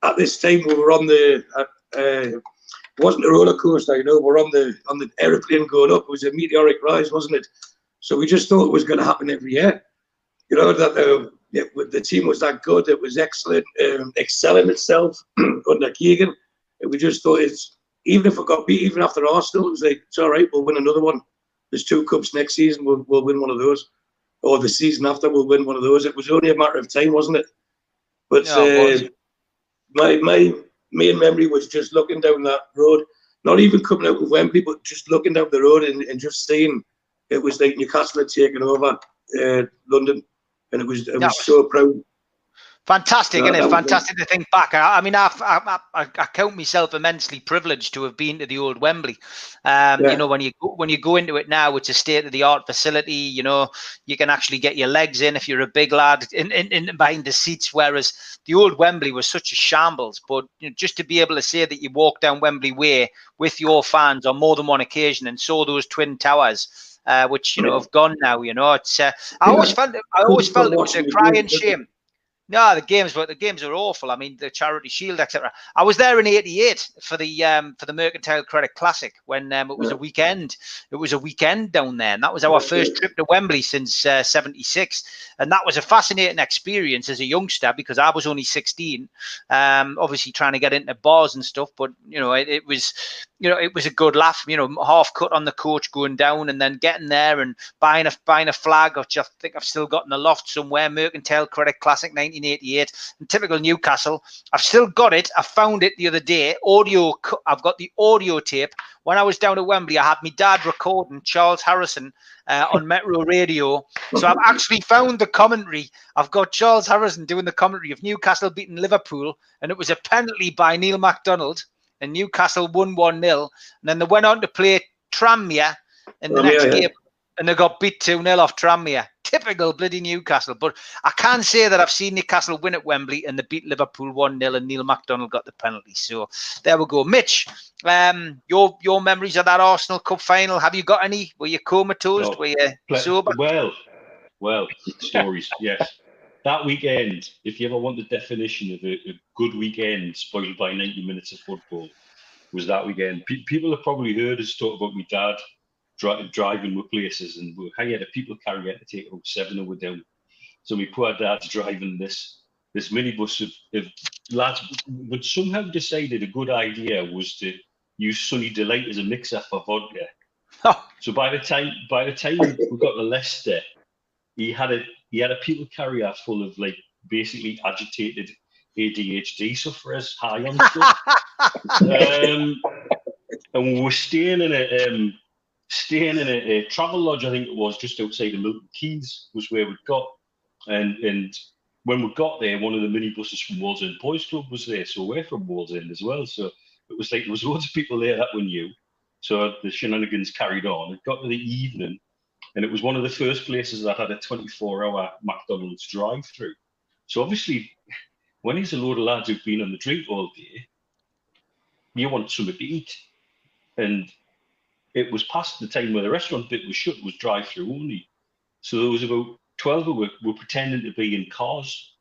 Speaker 2: at this time we were on the. Uh, uh, it wasn't a roller coaster, you know. We're on the on the aeroplane going up. It was a meteoric rise, wasn't it? So we just thought it was going to happen every year. You know that the the team was that good. It was excellent, um, excelling itself *clears throat* under Keegan we just thought it's even if we got beat, even after Arsenal, it was like it's all right. We'll win another one. There's two cups next season. We'll, we'll win one of those, or the season after we'll win one of those. It was only a matter of time, wasn't it? But uh, my my main memory was just looking down that road, not even coming out of Wembley, but just looking down the road and, and just seeing it was like Newcastle had taken over uh, London, and it was it was so proud
Speaker 1: Fantastic, and it's fantastic to think back. I, I mean, I, I, I, count myself immensely privileged to have been to the old Wembley. Um, yeah. You know, when you go, when you go into it now, it's a state of the art facility. You know, you can actually get your legs in if you're a big lad in, in, in behind the seats. Whereas the old Wembley was such a shambles. But you know, just to be able to say that you walked down Wembley Way with your fans on more than one occasion and saw those twin towers. Uh, which you know have gone now. You know, it's. Uh, I always felt. I always felt it was a crying shame No, the games, but the games are awful. I mean, the Charity Shield, etc. I was there in '88 for the um, for the Mercantile Credit Classic when um, it was a weekend. It was a weekend down there, and that was our first trip to Wembley since '76. Uh, and that was a fascinating experience as a youngster because I was only 16. Um, obviously, trying to get into bars and stuff, but you know, it, it was you know, it was a good laugh. You know, half cut on the coach going down, and then getting there and buying a buying a flag, which I think I've still got in the loft somewhere. Mercantile Credit Classic 1988, and typical Newcastle. I've still got it. I found it the other day. Audio. I've got the audio tape. When I was down at Wembley, I had my dad recording Charles Harrison uh, on Metro Radio. So I've actually found the commentary. I've got Charles Harrison doing the commentary of Newcastle beating Liverpool, and it was a penalty by Neil McDonald and Newcastle won 1 0. And then they went on to play Tranmere in the oh, next yeah, game and they got beat 2 0 off Tranmere. Typical bloody Newcastle. But I can say that I've seen Newcastle win at Wembley and they beat Liverpool 1 0 and Neil McDonald got the penalty. So there we go. Mitch, um, your your memories of that Arsenal Cup final, have you got any? Were you comatose? No, Were you sober?
Speaker 4: Well, well, stories, *laughs* yes that weekend, if you ever want the definition of a, a, good weekend spoiled by 90 minutes of football, was that weekend. P- people have probably heard us talk about my dad dri- driving with places, and we had a people carrier to take about seven over down. So my poor dad's driving this this minibus of, of lads, but somehow decided a good idea was to use Sunny Delight as a mixer for vodka. *laughs* so by the time by the time we got to Leicester, he had a he had a people carrier full of like basically agitated ADHD sufferers high on stuff. um, and we were staying in a um, staying in a, a, travel lodge, I think it was just outside of Milton Keynes was where we got. And and when we got there, one of the minibuses from Wallsend Boys Club was there. So we're from Wallsend as well. So it was like there was loads of people there that we knew. So the shenanigans carried on. It got to the evening and it was one of the first places that had a 24 hour McDonald's drive through. So obviously, when he's a load of lads who've been on the drink all day, you want something to eat. And it was past the time where the restaurant bit was shut, was drive through only. So there was about 12 of us were pretending to be in cars.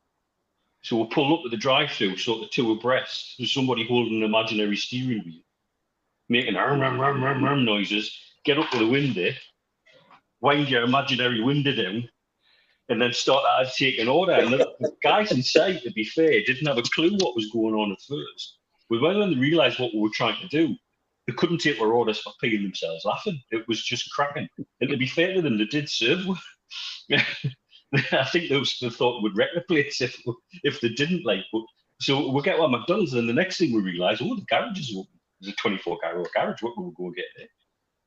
Speaker 4: So we pull up at the drive through, sort of two abreast. There's somebody holding an imaginary steering wheel, making rum, rum, rum, rum, rum noises, get up to the window, wind your imaginary window down and then start to take an order. And the guys inside, to be fair, didn't have a clue what was going on at first. But when they realised what we were trying to do, they couldn't take our orders for peeing themselves laughing. It was just cracking. And to be fair to them, they did serve. *laughs* I think those they thought would wreck the place if if they didn't like. But so we get one McDonald's, and the next thing we realise, oh, the garage is open. There's a 24 hour garage. What will we go get there?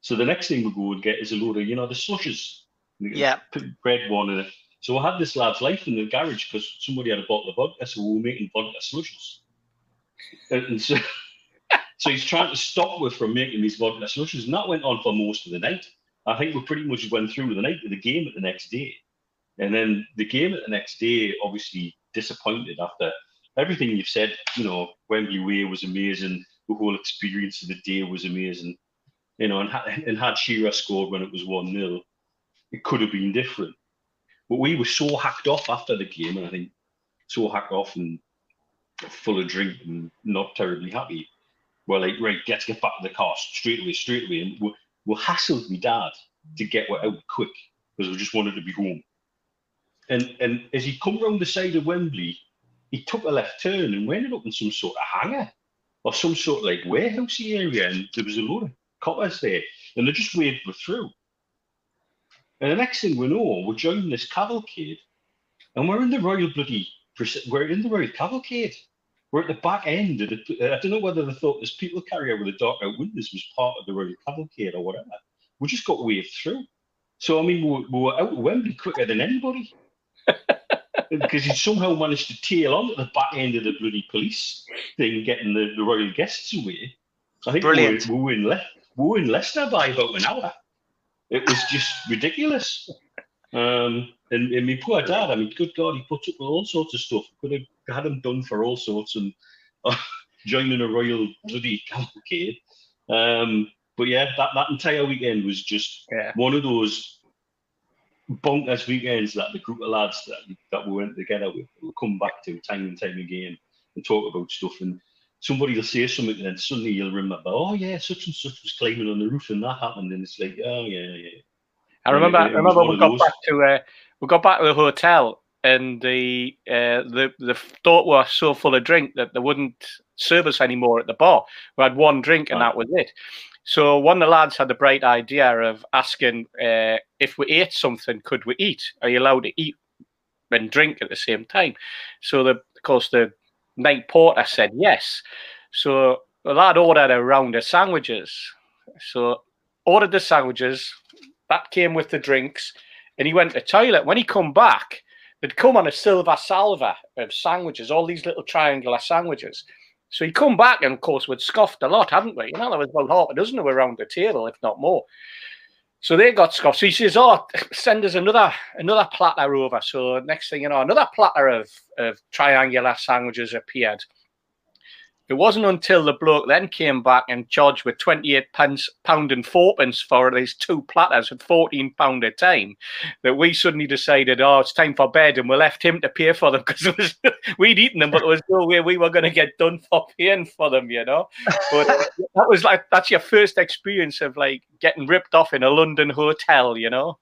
Speaker 4: So the next thing we go and get is a load of, you know, the slushes.
Speaker 1: Yeah.
Speaker 4: Bread one in it. So I had this lad's life in the garage because somebody had a bottle of vodka, so we were making vodka slushes. And, so, *laughs* so he's trying to stop us from making these vodka slushes, and that went on for most of the night. I think we pretty much went through the night to the game at the next day. And then the game at the next day, obviously disappointed after everything you've said. You know, Wembley Way was amazing. The whole experience of the day was amazing you know, and, and had Shearer scored when it was 1 0, it could have been different. But we were so hacked off after the game, and I think so hacked off and full of drink and not terribly happy. Well, like, right, let's get back to the car straight away, straight away. And we, we hassled my dad to get out quick because we just wanted to be home. And and as he come round the side of Wembley, he took a left turn and we ended up in some sort of hangar or some sort of like warehousey area. And there was a lot of coppers there, and they just waved me through. And the next thing we know, we're joining this cavalcade, and we're in the Royal Bloody, we're in the Royal Cavalcade. We're at the back end of the. I don't know whether they thought this people carrier with the dark out windows was part of the Royal Cavalcade or whatever. We just got waved through. So I mean, we were, we were out of Wembley quicker than anybody. *laughs* because he somehow managed to tail on at the back end of the bloody police thing, getting the, the royal guests away. I think Brilliant. we were, we were in left wooing Leicester by about an hour. It was just ridiculous. Um, and, and my poor dad, I mean, good God, he put up with all sorts of stuff. Could have had him done for all sorts and *laughs* uh, joining a royal bloody cavalcade. Um, but yeah, that, that entire weekend was just yeah. one of those bonkers weekends that the group of lads that, that we went together with come back to time and time again and talk about stuff. And somebody will say something, and then suddenly you'll remember, oh yeah, such and such was climbing on the roof, and that happened, and it's like, oh yeah, yeah.
Speaker 3: I remember. I remember we got those. back to uh, we got back to the hotel, and the uh, the the thought was so full of drink that they wouldn't serve us anymore at the bar. We had one drink, and right. that was it. So one of the lads had the bright idea of asking uh, if we ate something, could we eat? Are you allowed to eat and drink at the same time? So the of course the night porter said yes. So the lad ordered a round of sandwiches. So ordered the sandwiches. That came with the drinks, and he went to toilet. When he come back, they'd come on a silver salver of sandwiches, all these little triangular sandwiches. So he come back, and of course, we'd scoffed a lot, haven't we? You know, there was about half a dozen of around the table, if not more. So they got scoffed. So he says, "Oh, send us another another platter over." So next thing you know, another platter of of triangular sandwiches appeared. It wasn't until the bloke then came back and charged with 28 pence, pound and fourpence for these two platters at 14 pound a time that we suddenly decided, oh, it's time for bed, and we left him to pay for them *laughs* because we'd eaten them, but there was no way we were going to get done for paying for them, you know. But that was like that's your first experience of like getting ripped off in a London hotel, you know.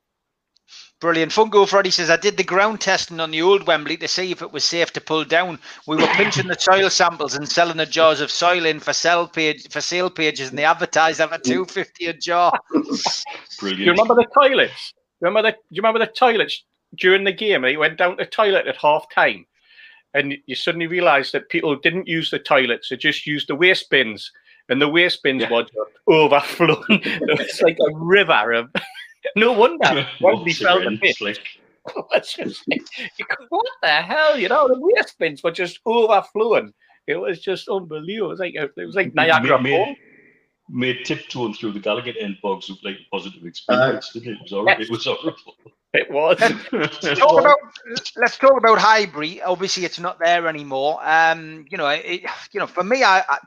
Speaker 1: Brilliant. Fungo Freddy says, I did the ground testing on the old Wembley to see if it was safe to pull down. We were pinching the soil samples and selling the jars of soil in for sale page for sale pages, and they advertised them at mm. two fifty a jar. *laughs*
Speaker 3: Brilliant. Do you remember the toilets? Remember the? Do you remember the toilets during the game? They went down to the toilet at half time, and you suddenly realised that people didn't use the toilets; they just used the waste bins, and the waste bins yeah. were overflowing. *laughs* it was like a river of. No wonder Wembley felt a bit. Like, *laughs* just what the hell? You know, the waste bins were just overflowing. It was just unbelievable. It was like it was like Niagara
Speaker 4: Falls. Made tiptoeing through the Gallowgate end bogs look like a positive experience, uh, didn't it? It was horrible. It was horrible.
Speaker 3: It was.
Speaker 1: let's, *laughs* talk about, let's talk about Highbury. Obviously, it's not there anymore. Um, you know, it, you know, for me, I, I,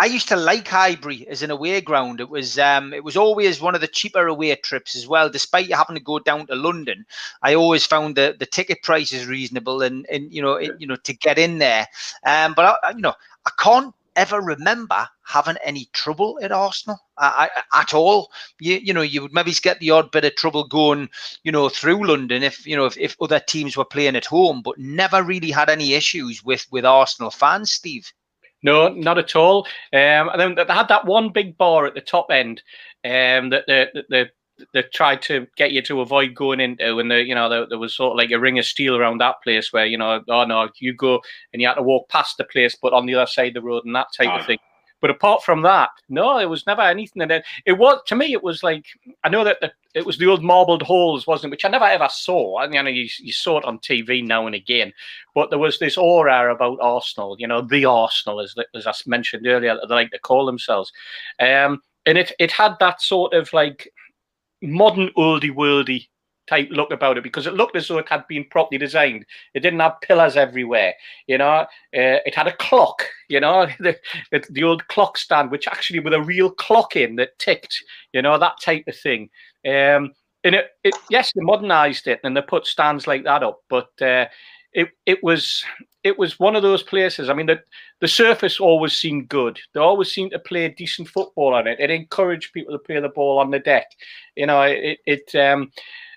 Speaker 1: I used to like Highbury as an away ground. It was um, it was always one of the cheaper away trips as well. Despite you having to go down to London, I always found the, the ticket prices reasonable and and you know it, you know to get in there. Um, but I, you know, I can't ever remember having any trouble at Arsenal I, at all. You, you know, you would maybe get the odd bit of trouble going, you know, through London if you know if, if other teams were playing at home, but never really had any issues with with Arsenal fans, Steve.
Speaker 3: No, not at all. Um, and then they had that one big bar at the top end um, that the, the, they tried to get you to avoid going into, and the, you know there, there, was sort of like a ring of steel around that place where you know, oh no, you go and you had to walk past the place, but on the other side of the road and that type oh. of thing. But apart from that, no, it was never anything. And it was to me, it was like I know that the, it was the old marbled halls, wasn't it? Which I never ever saw. I mean, you, you saw it on TV now and again, but there was this aura about Arsenal. You know, the Arsenal, as as I mentioned earlier, they like to call themselves. Um, and it it had that sort of like modern oldie worldy type look about it because it looked as though it had been properly designed. It didn't have pillars everywhere, you know. Uh, it had a clock, you know, *laughs* the, the old clock stand, which actually with a real clock in that ticked, you know, that type of thing. Um, and it, it, yes, they modernised it and they put stands like that up, but uh, it it was it was one of those places. I mean, the the surface always seemed good. They always seemed to play decent football on it. It encouraged people to play the ball on the deck. You know, it it um,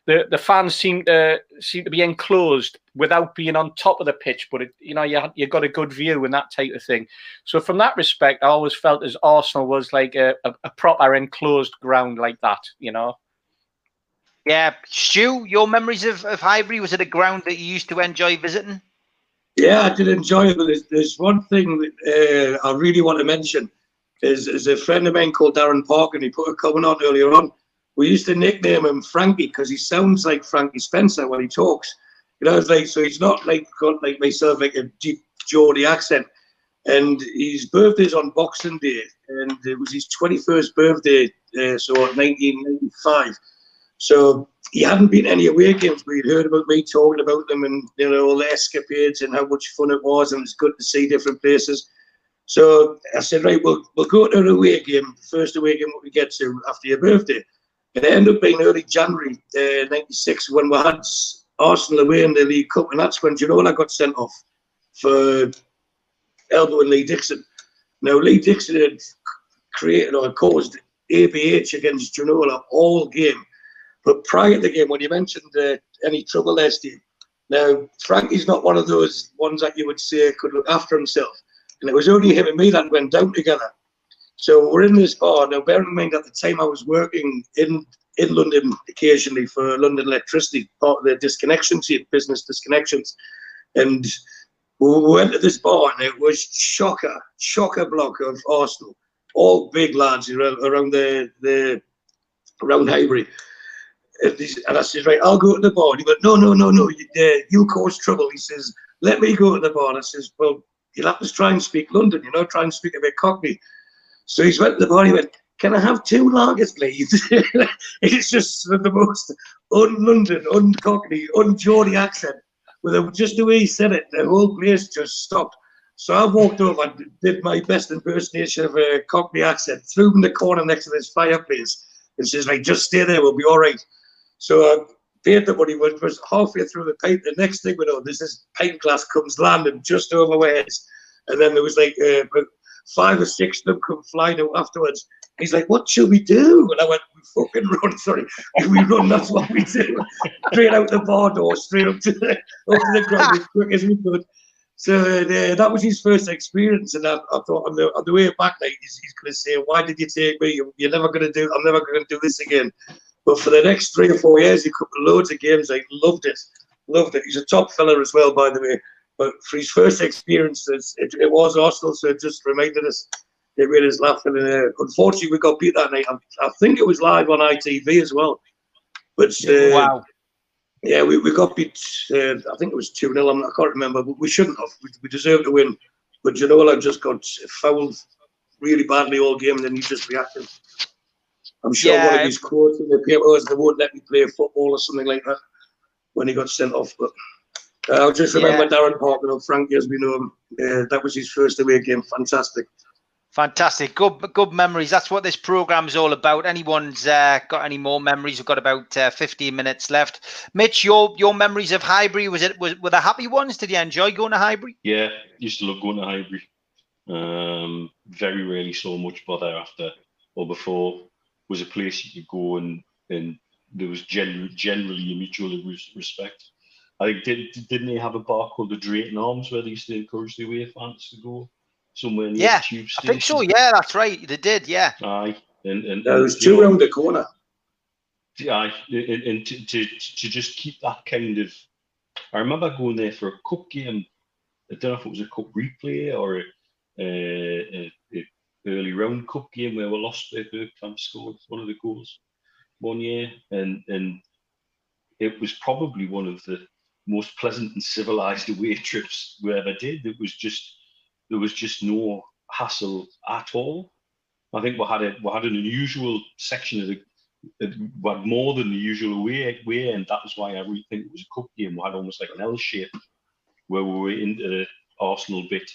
Speaker 3: the the fans seemed to seem to be enclosed without being on top of the pitch, but it, you know, you you got a good view and that type of thing. So from that respect, I always felt as Arsenal was like a, a, a proper enclosed ground like that. You know.
Speaker 1: Yeah, Stu, your memories of, of Highbury was it a ground that you used to enjoy visiting?
Speaker 2: Yeah, I did enjoy it. But there's, there's one thing that uh, I really want to mention. Is, is a friend of mine called Darren Park, and he put a comment on earlier on. We used to nickname him Frankie because he sounds like Frankie Spencer when he talks. You know, it's like so he's not like got like myself like a deep Geordie accent. And his birthday's on Boxing Day, and it was his 21st birthday, uh, so 1995. So he hadn't been any away games, but he'd heard about me talking about them and you know all the escapades and how much fun it was, and it's good to see different places. So I said, right, we'll we'll go to an away game, first away game we get to after your birthday. And it ended up being early January uh, '96 when we had Arsenal away in the League Cup, and that's when Ginola got sent off. for elbowing Lee Dixon. Now, Lee Dixon had created or caused ABH against Ginola all game. But prior to the game, when you mentioned uh, any trouble there, Steve, now Frankie's not one of those ones that you would say could look after himself. And it was only him and me that went down together. So we're in this bar. Now, bearing in mind at the time I was working in in London occasionally for London Electricity, part of the disconnection team, business disconnections. And we went to this bar and it was shocker, shocker block of Arsenal, all big lads around, around the, the around Highbury. And, I said, right, I'll go to the bar. And he went, no, no, no, no, you, uh, you cause trouble. He says, let me go to the bar. And I says, well, you'll have to try and speak London, you know, try and speak a bit Cockney. So he's went to the bar. and He went, can I have two lagers, please? *laughs* it's just the most un-London, un-Cockney, un-Geordie accent. With just the way he said it, the whole place just stopped. So I walked over and did my best impersonation of a Cockney accent, threw him in the corner next to this fireplace, and says, "Like, just stay there, we'll be all right." So I paid the money. Was, was halfway through the paint. The next thing we know, there's this paint glass comes landing just over my head, and then there was like uh, five or six of them come flying out afterwards. He's like, what should we do? And I went, we fucking run, *laughs* sorry. We run, that's what we do. *laughs* straight out the bar door, straight up to the, up to the ground as quick as we could. So uh, that was his first experience. And I, I thought on the, on the way back, like, he's, he's going to say, why did you take me? You're never going to do, I'm never going to do this again. But for the next three or four years, he cooked loads of games. I loved it. Loved it. He's a top fella as well, by the way. But for his first experiences, it, it was Arsenal, so it just reminded us it made us laugh. And uh, unfortunately, we got beat that night. I, I, think it was live on ITV as well. But uh,
Speaker 1: wow.
Speaker 2: Yeah, we, we got beat. Uh, I think it was 2 0. I can't remember, but we shouldn't have. We, we deserved to win. But you know, I just got fouled really badly all game, and then he just reacted. I'm sure yeah. one of his quotes in the paper was they won't let me play football or something like that when he got sent off. But uh, I'll just remember yeah. Darren Parker and Frankie as we know him. Uh, that was his first away game. Fantastic.
Speaker 1: Fantastic, good, good memories. That's what this program is all about. Anyone's uh, got any more memories? We've got about uh, 15 minutes left. Mitch, your your memories of Highbury was it was were the happy ones? Did you enjoy going to Highbury?
Speaker 4: Yeah, used to love going to Highbury. Um, very rarely saw much bother after or before. Was a place you could go and and there was gen- generally a mutual respect. I think did didn't they have a bar called the Drayton Arms where they used to encourage the away fans to go? somewhere near
Speaker 1: yeah,
Speaker 4: the tube
Speaker 1: station. I think so. Yeah, that's right. They did. Yeah.
Speaker 4: Aye, and and
Speaker 2: there was two around the corner.
Speaker 4: Yeah, and, and to, to to just keep that kind of. I remember going there for a cup game. I don't know if it was a cup replay or a, a, a early round cup game where we lost. Where Bergkamp scored one of the goals one year, and and it was probably one of the most pleasant and civilized *laughs* away trips we ever did. It was just there was just no hassle at all. I think we had a we had an unusual section of the we had more than the usual way way, and that was why I really think it was a cup game. We had almost like an L shape where we were into the Arsenal bit,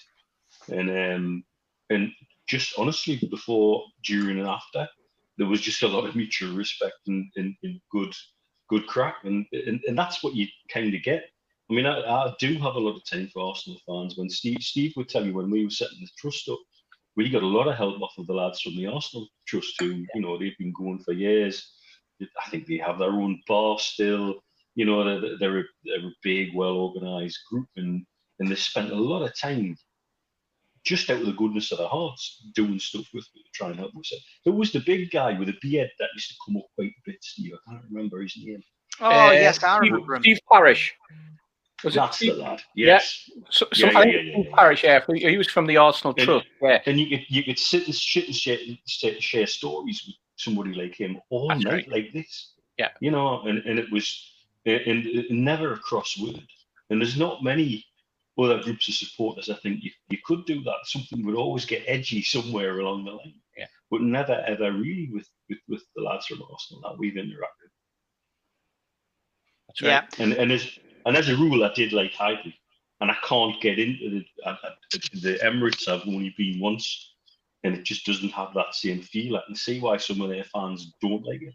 Speaker 4: and um, and just honestly, before, during, and after, there was just a lot of mutual respect and, and, and good good crack, and, and and that's what you kind of get I mean, I, I, do have a lot of time for Arsenal fans. When Steve Steve would tell me when we were setting the trust up, we got a lot of help off of the lads from the Arsenal trust who, you know, they've been going for years. I think they have their own bar still. You know, they're, they're, a, they're a big, well organised group, and and they spent a lot of time just out of the goodness of their hearts doing stuff with me to try and help us. It was the big guy with a beard that used to come up quite a bit, Steve. I can't remember his name.
Speaker 1: Oh, uh, yes, I remember
Speaker 3: Steve, Steve Parish.
Speaker 4: Was That's it? the lad. Yes.
Speaker 3: Yeah. So, so yeah, I yeah, think yeah, Parish, yeah, he was from the Arsenal
Speaker 4: and,
Speaker 3: Trust. Yeah.
Speaker 4: And you could you could sit and shit and share, share stories with somebody like him all That's night right. like this.
Speaker 3: Yeah.
Speaker 4: You know, and, and it was and, and never a cross word. And there's not many other groups of supporters. I think you, you could do that. Something would always get edgy somewhere along the line.
Speaker 3: Yeah.
Speaker 4: But never ever really with with, with the lads from Arsenal that we've interacted.
Speaker 1: That's right. Yeah.
Speaker 4: And and as and as a rule, I did like Highbury, and I can't get into the, uh, uh, the Emirates. I've only been once, and it just doesn't have that same feel. I can see why some of their fans don't like it.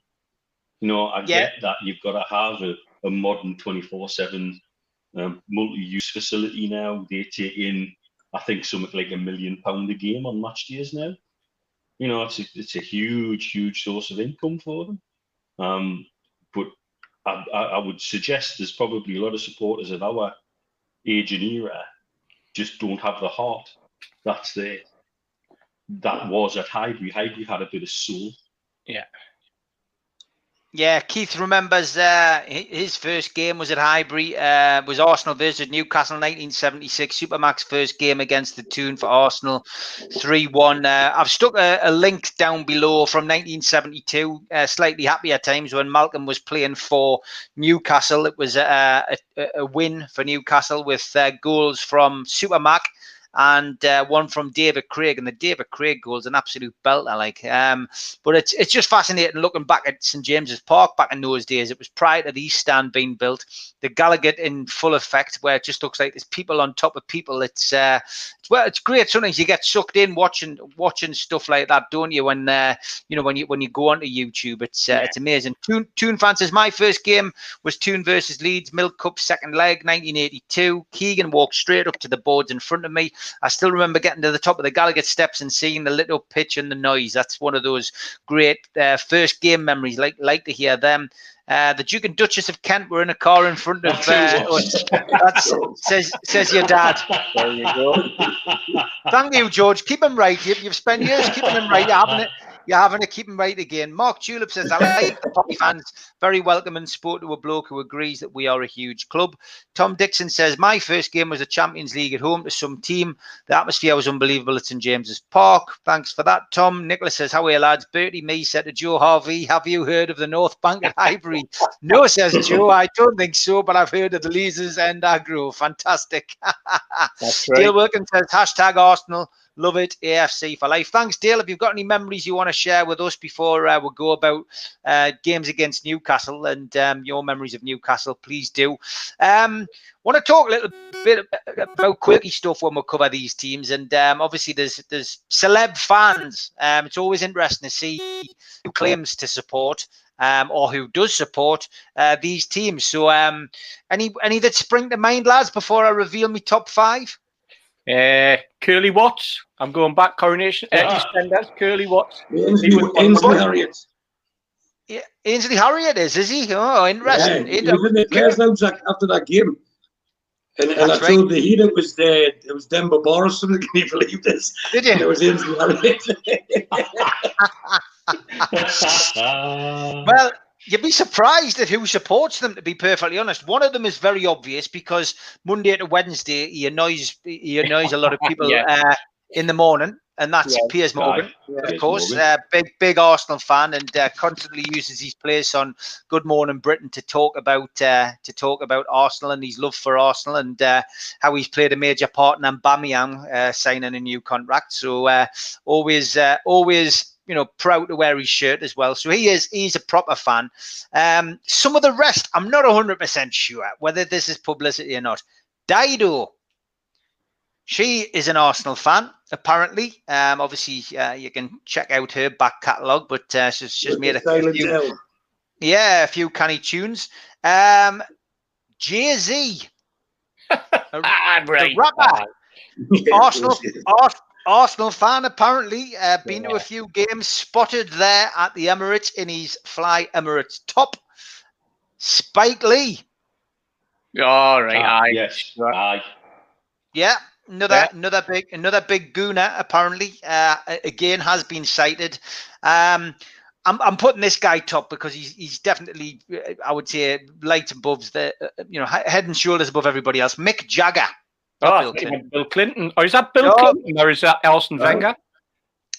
Speaker 4: You know, I yeah. get that you've got to have a, a modern 24 7 um, multi-use facility now. They take in, I think, something like a million pound a game on match days now. You know, it's a, it's a huge, huge source of income for them. Um, but I, I, would suggest there's probably a lot of supporters of our age and era just don't have the heart that's there. That was at Highbury. Highbury had a bit of soul.
Speaker 3: Yeah.
Speaker 1: Yeah, Keith remembers uh, his first game was at Highbury. Uh, was Arsenal versus Newcastle 1976. Supermac's first game against the Toon for Arsenal, 3-1. Uh, I've stuck a, a, link down below from 1972. Uh, slightly happier times when Malcolm was playing for Newcastle. It was a, a, a win for Newcastle with uh, goals from Supermac and uh, one from David Craig. And the David Craig goal is an absolute belter. I like, um, but it's it's just fascinating looking back at St James's Park back in those days. It was prior to the East Stand being built. The Gallowgate in full effect, where it just looks like there's people on top of people. It's uh, well, it's great. Sometimes you get sucked in watching watching stuff like that, don't you? When uh, you know when you when you go onto YouTube, it's uh, yeah. it's amazing. Toon Toon fans, my first game was Toon versus Leeds Milk Cup second leg, 1982. Keegan walked straight up to the boards in front of me. I still remember getting to the top of the Gallowgate steps and seeing the little pitch and the noise. That's one of those great uh, first game memories. Like like to hear them. Uh, the Duke and Duchess of Kent were in a car in front of uh, us. That's, says says your dad.
Speaker 3: There you go.
Speaker 1: Thank you, George. Keep him right. You've, you've spent years keeping him right. Haven't it you're having to keep him right again. Mark Tulip says, I like the Poppy fans. Very welcome and spoke to a bloke who agrees that we are a huge club. Tom Dixon says, My first game was a Champions League at home to some team. The atmosphere was unbelievable at St James's Park. Thanks for that, Tom. Nicholas says, How are you, lads? Bertie Mee said to Joe Harvey, Have you heard of the North Bank *laughs* at Highbury? no, says Joe. I don't think so, but I've heard of the Leazes and Agro. Fantastic. *laughs*
Speaker 3: That's right.
Speaker 1: Dale Wilkins says, Hashtag Arsenal. Love it, AFC for life. Thanks, Dale. If you've got any memories you want to share with us before uh, we go about uh, games against Newcastle and um, your memories of Newcastle, please do. Um, want to talk a little bit about quirky stuff when we cover these teams, and um, obviously there's there's celeb fans. Um, it's always interesting to see who claims to support um, or who does support uh, these teams. So, um, any any that spring to mind, lads, before I reveal my top five?
Speaker 3: Uh, Curly Watts. I'm going back. Coronation. Uh, ah. EastEnders. Curly Watts.
Speaker 2: Ainsley, Ainsley Harriott.
Speaker 1: Yeah, Ainsley Harriott is, is he? Oh, interesting.
Speaker 2: Yeah, he was in the players lounge after that game. And, and I told the heat it was the it was Denver Morrison. *laughs* Can you believe this?
Speaker 1: Did you?
Speaker 2: And it was Ainsley
Speaker 1: Harriott. *laughs* *laughs* well, You'd be surprised at who supports them. To be perfectly honest, one of them is very obvious because Monday to Wednesday he annoys he annoys a lot of *laughs* people yeah. uh, in the morning, and that's yeah, Piers Morgan, right. of course, uh, big big Arsenal fan, and uh, constantly uses his place on Good Morning Britain to talk about uh, to talk about Arsenal and his love for Arsenal and uh, how he's played a major part in Aubameyang uh, signing a new contract. So always always you know, proud to wear his shirt as well. So he is he's a proper fan. Um, some of the rest, I'm not 100% sure whether this is publicity or not. Dido, she is an Arsenal fan, apparently. Um, obviously, uh, you can check out her back catalogue, but uh, she's, she's made a few, yeah, a few canny tunes. Um, Jay Z, *laughs* the rapper, Arsenal, *laughs* Arsenal fan, apparently, uh, been yeah. to a few games, spotted there at the Emirates in his Fly Emirates top. Spike Lee.
Speaker 3: All right, uh, aye.
Speaker 4: Yes, aye.
Speaker 1: Yeah, another yeah. another big another big gooner apparently. Uh, again, has been sighted. Um, I'm, I'm putting this guy top because he's he's definitely I would say light above the uh, you know head and shoulders above everybody else. Mick Jagger.
Speaker 3: Oh, Bill Clinton. Bill Clinton. Or is that Bill no. Clinton or is that Arsene Wenger?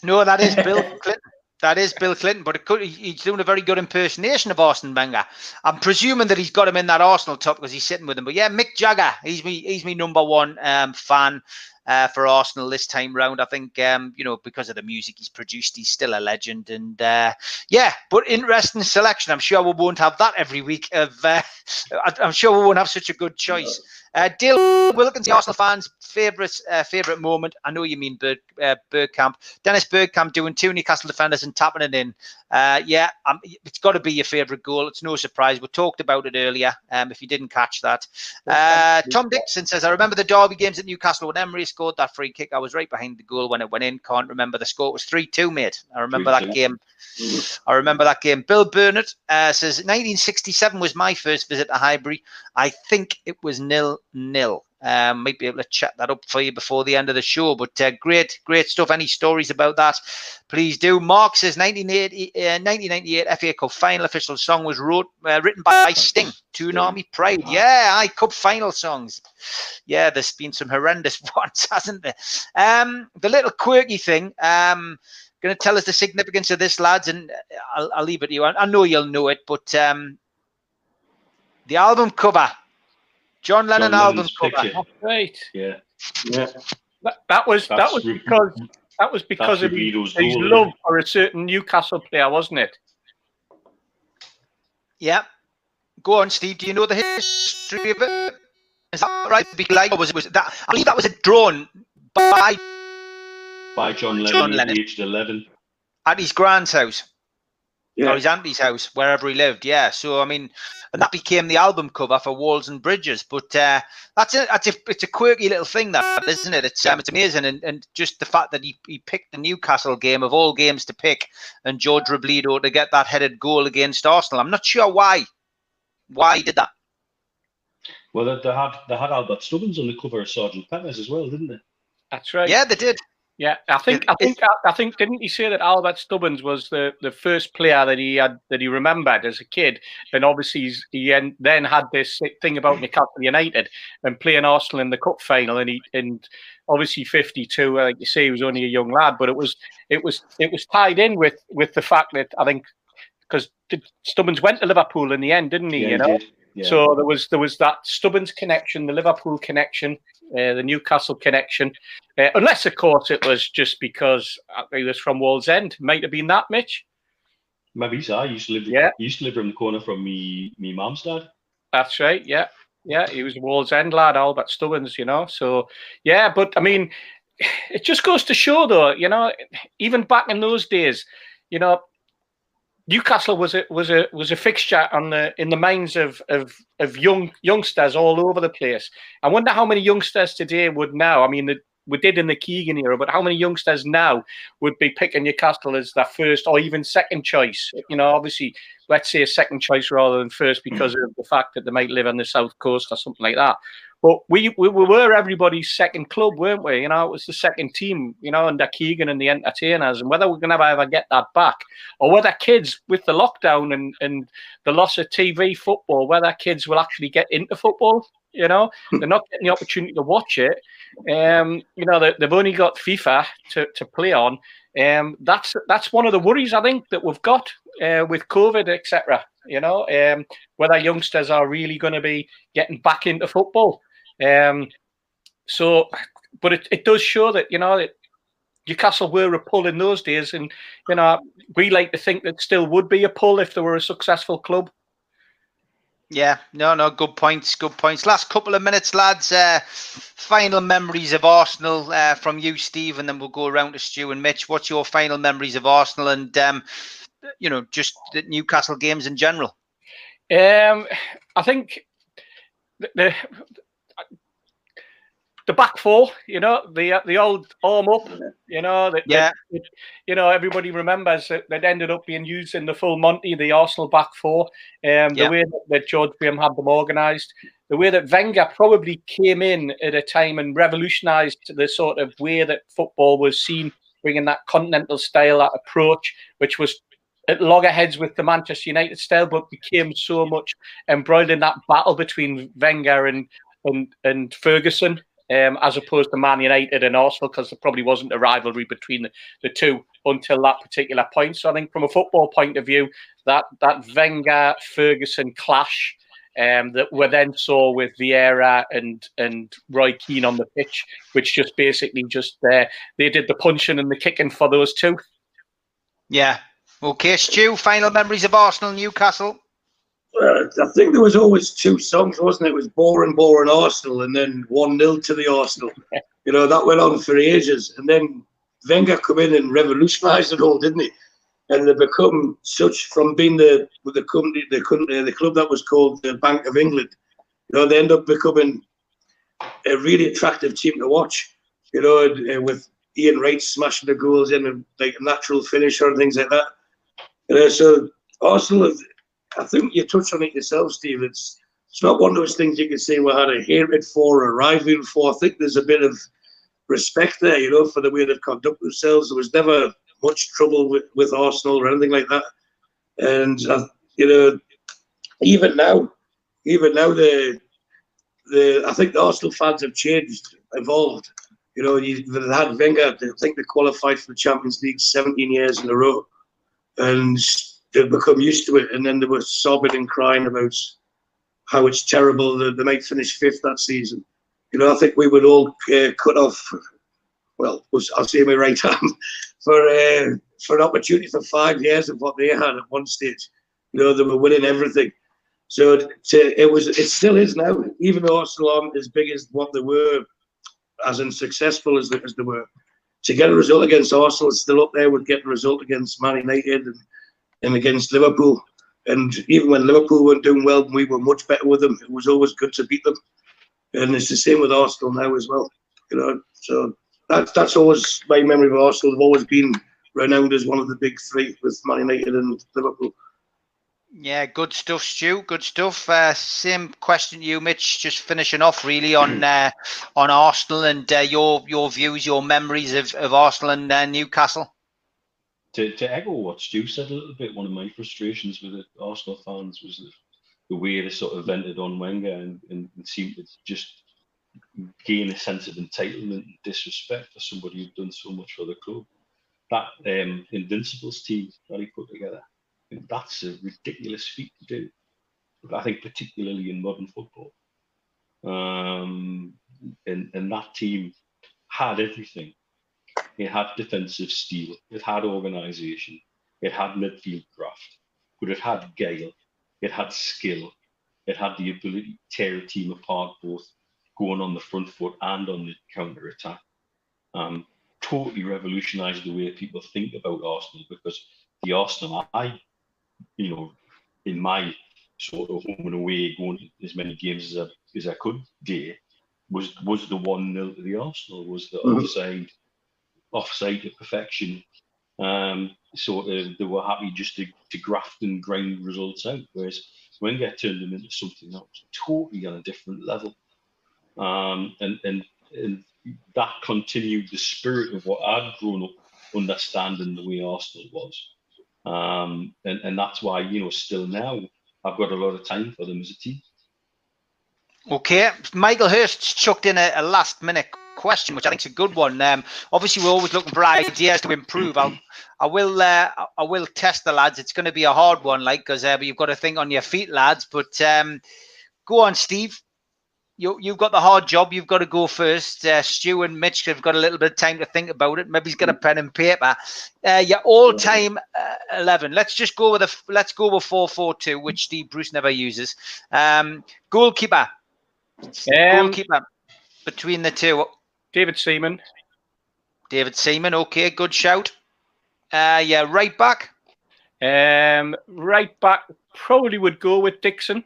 Speaker 1: No, that is Bill *laughs* Clinton. That is Bill Clinton, but it could, he's doing a very good impersonation of Arsene Wenger. I'm presuming that he's got him in that Arsenal top because he's sitting with him. But yeah, Mick Jagger, he's me, he's me number one um, fan. uh, for Arsenal this time round. I think um, you know because of the music he's produced, he's still a legend. And uh, yeah, but interesting selection. I'm sure we won't have that every week. Of uh, *laughs* I'm sure we won't have such a good choice. Uh, Dale Wilkins, the Arsenal fans' favourite uh, favourite moment. I know you mean Berg, uh, Bergkamp. Dennis Bergkamp doing two Newcastle defenders and tapping it in. Uh, yeah, um, it's got to be your favourite goal. It's no surprise. We talked about it earlier. Um, if you didn't catch that, uh, Tom Dixon says, "I remember the Derby games at Newcastle when Emre scored that free kick. I was right behind the goal when it went in. Can't remember the score. It was three-two, mate. I remember that game. I remember that game. Bill Burnett uh, says 1967 was my first visit to Highbury. I think it was nil nil. Um, might be able to chat that up for you before the end of the show. But uh, great, great stuff. Any stories about that? Please do. Mark says 1980, uh, 1998 FA Cup final official song was wrote, uh, written by Sting, Toon Army Pride. Yeah, I Cup final songs. Yeah, there's been some horrendous *laughs* ones, hasn't there? Um, the little quirky thing. Um, going to tell us the significance of this, lads, and I'll, I'll leave it to you. I, I know you'll know it, but um, the album cover John Lennon
Speaker 4: John
Speaker 1: album
Speaker 4: Lennon's
Speaker 1: cover.
Speaker 4: picture.
Speaker 3: Right.
Speaker 4: Yeah.
Speaker 2: Yeah.
Speaker 3: That, that was that
Speaker 4: That's
Speaker 3: was
Speaker 4: re-
Speaker 3: because that was because of his,
Speaker 4: Redo's
Speaker 3: his
Speaker 4: goal,
Speaker 3: love
Speaker 4: isn't
Speaker 3: for a certain Newcastle player, wasn't it?
Speaker 1: Yeah. Go on, Steve. Do you know the history of it? Is that right? Be Like, was it was that? I believe that was a drawn by
Speaker 4: By John Lennon,
Speaker 1: John
Speaker 4: at
Speaker 1: Lennon.
Speaker 4: aged 11.
Speaker 1: at his grand's house or
Speaker 2: Yeah.
Speaker 1: his auntie's house, wherever he lived. Yeah. So I mean, and that became the album cover for Walls and Bridges. But uh, that's a, that's a, it's a quirky little thing, that isn't it? It's um, it's amazing, and, and just the fact that he, he picked the Newcastle game of all games to pick, and George Robledo to get that headed goal against Arsenal. I'm not sure why, why he did that.
Speaker 4: Well, they, they had they had Albert Stubbins on the cover of Sergeant Pepper's as well, didn't they?
Speaker 3: That's right.
Speaker 1: Yeah, they did.
Speaker 3: Yeah, I think I think I, I think didn't he say that Albert Stubbins was the, the first player that he had that he remembered as a kid, and obviously he's, he en- then had this thing about Newcastle United and playing Arsenal in the cup final, and he and obviously fifty two, uh, like you say, he was only a young lad, but it was it was it was tied in with with the fact that I think because Stubbins went to Liverpool in the end, didn't he?
Speaker 4: Yeah,
Speaker 3: you
Speaker 4: he
Speaker 3: know,
Speaker 4: did. Yeah.
Speaker 3: so there was there was that Stubbins connection, the Liverpool connection, uh, the Newcastle connection. Uh, unless, of course, it was just because uh, he was from Wallsend. Might have been that, Mitch.
Speaker 4: Maybe so. I used to live.
Speaker 3: Yeah.
Speaker 4: Used to live around the corner from me me mum's dad.
Speaker 3: That's right. Yeah, yeah. He was a Wallsend lad, Albert Stubbins. You know. So yeah, but I mean, *sighs* it just goes to show, though. You know, even back in those days, you know, Newcastle was a was a was a fixture on the in the minds of of of young youngsters all over the place. I wonder how many youngsters today would now. I mean, the, we did in the Keegan era, but how many youngsters now would be picking Newcastle as their first or even second choice? You know, obviously, let's say a second choice rather than first because of the fact that they might live on the south coast or something like that. But we, we, we were everybody's second club, weren't we? You know, it was the second team, you know, under Keegan and the entertainers. And whether we're going to ever, get that back, or whether kids with the lockdown and, and the loss of TV football, whether kids will actually get into football, you know, they're not getting the opportunity to watch it. Um, you know, they, they've only got FIFA to, to play on. Um, that's that's one of the worries I think that we've got uh, with COVID, etc. You know, um, whether youngsters are really going to be getting back into football. Um, so, but it, it does show that you know that Newcastle were a pull in those days, and you know we like to think that still would be a pull if they were a successful club.
Speaker 1: Yeah, no, no, good points, good points. Last couple of minutes, lads. Uh, final memories of Arsenal uh, from you, Steve, and then we'll go around to Stu and Mitch. What's your final memories of Arsenal and, um, you know, just the Newcastle games in general?
Speaker 3: Um, I think the, the the back four, you know, the the old arm up, you know, that,
Speaker 1: Yeah.
Speaker 3: that- you know, everybody remembers that that ended up being used in the full Monty, the Arsenal back four, um, the
Speaker 1: Yeah.
Speaker 3: way that, that George Graham had them organised, the way that Wenger probably came in at a time and revolutionised the sort of way that football was seen, bringing that continental style, that approach, which was at loggerheads with the Manchester United style, but became so much embroiled in that battle between Wenger and and and Ferguson, um, as opposed to Man United and Arsenal, because there probably wasn't a rivalry between the, the two until that particular point. So I think from a football point of view, that that Wenger Ferguson clash um, that we then saw with Vieira and and Roy Keane on the pitch, which just basically just uh, they did the punching and the kicking for those two.
Speaker 1: Yeah. Okay, Stu. Final memories of Arsenal Newcastle.
Speaker 2: Uh, I think there was always two songs, wasn't it? It was boring, boring Arsenal, and then one 0 to the Arsenal. you know that went on for ages, and then Wenger come in and revolutionised it all, didn't he? And they become such from being the with the company, the company, the club that was called the Bank of England. You know, they end up becoming a really attractive team to watch. You know, and, uh, with Ian Wright smashing the goals in and like a natural finisher and things like that. You know, so Arsenal, I think you touched on it yourself, Steve. It's it's not one of those things you can say we had a hatred for or a rivalry for. I think there's a bit of respect there, you know, for the way they've conducted themselves. There was never much trouble with, with Arsenal or anything like that. And uh, you know, even now, even now, the the I think the Arsenal fans have changed, evolved. You know, you, they had Wenger. I think they qualified for the Champions League 17 years in a row, and they've become used to it. And then they were sobbing and crying about how it's terrible that they might finish fifth that season. You know, I think we would all uh, cut off. Well, I'll say my right *laughs* hand for uh, for an opportunity for five years of what they had at one stage. You know, they were winning everything. So to, it was, it still is now. Even though Arsenal aren't as big as what they were, as unsuccessful as they, as they were, to get a result against Arsenal is still up there with getting a result against Man United and, and against Liverpool. And even when Liverpool weren't doing well, we were much better with them. It was always good to beat them. And it's the same with Arsenal now as well. You know, so that's that's always my memory of Arsenal. They've always been renowned as one of the big three with Man United and Liverpool.
Speaker 1: Yeah, good stuff, Stu. Good stuff. Uh, same question to you, Mitch. Just finishing off really on uh, on Arsenal and uh, your your views, your memories of, of Arsenal and uh, Newcastle.
Speaker 4: To, to echo what Stu said a little bit, one of my frustrations with the Arsenal fans was the, the way they sort of vented on Wenger and, and, and seemed to just gain a sense of entitlement and disrespect for somebody who'd done so much for the club. That um, Invincibles team that he put together, that's a ridiculous feat to do. I think particularly in modern football. Um, and, and that team had everything. It had defensive steel, it had organisation, it had midfield graft, but it had guile, it had skill, it had the ability to tear a team apart both going on the front foot and on the counter attack. Um, totally revolutionised the way people think about Arsenal because the Arsenal I, you know, in my sort of home and away, going as many games as I, as I could day, was was the one nil to the Arsenal, was the mm-hmm. offside, offside to perfection. Um, so uh, they were happy just to, to graft and grind results out, whereas Wenger turned them into something that was totally on a different level um, and, and and that continued the spirit of what I'd grown up understanding the way Arsenal was, um, and and that's why you know still now I've got a lot of time for them as a team.
Speaker 1: Okay, Michael Hurst chucked in a, a last minute question, which I think is a good one. Um, obviously, we're always looking for ideas to improve. I'll, I will, uh, I will test the lads. It's going to be a hard one, like because uh, you've got to think on your feet, lads. But um, go on, Steve you you've got the hard job. You've got to go first. Uh, Stu and Mitch have got a little bit of time to think about it. Maybe he's got a pen and paper. Uh, your all-time uh, eleven. Let's just go with a let's go with four four two, which Steve Bruce never uses. Um, goalkeeper. Um, goalkeeper between the two.
Speaker 3: David Seaman.
Speaker 1: David Seaman. Okay, good shout. Uh, yeah, right back.
Speaker 3: Um, right back probably would go with Dixon.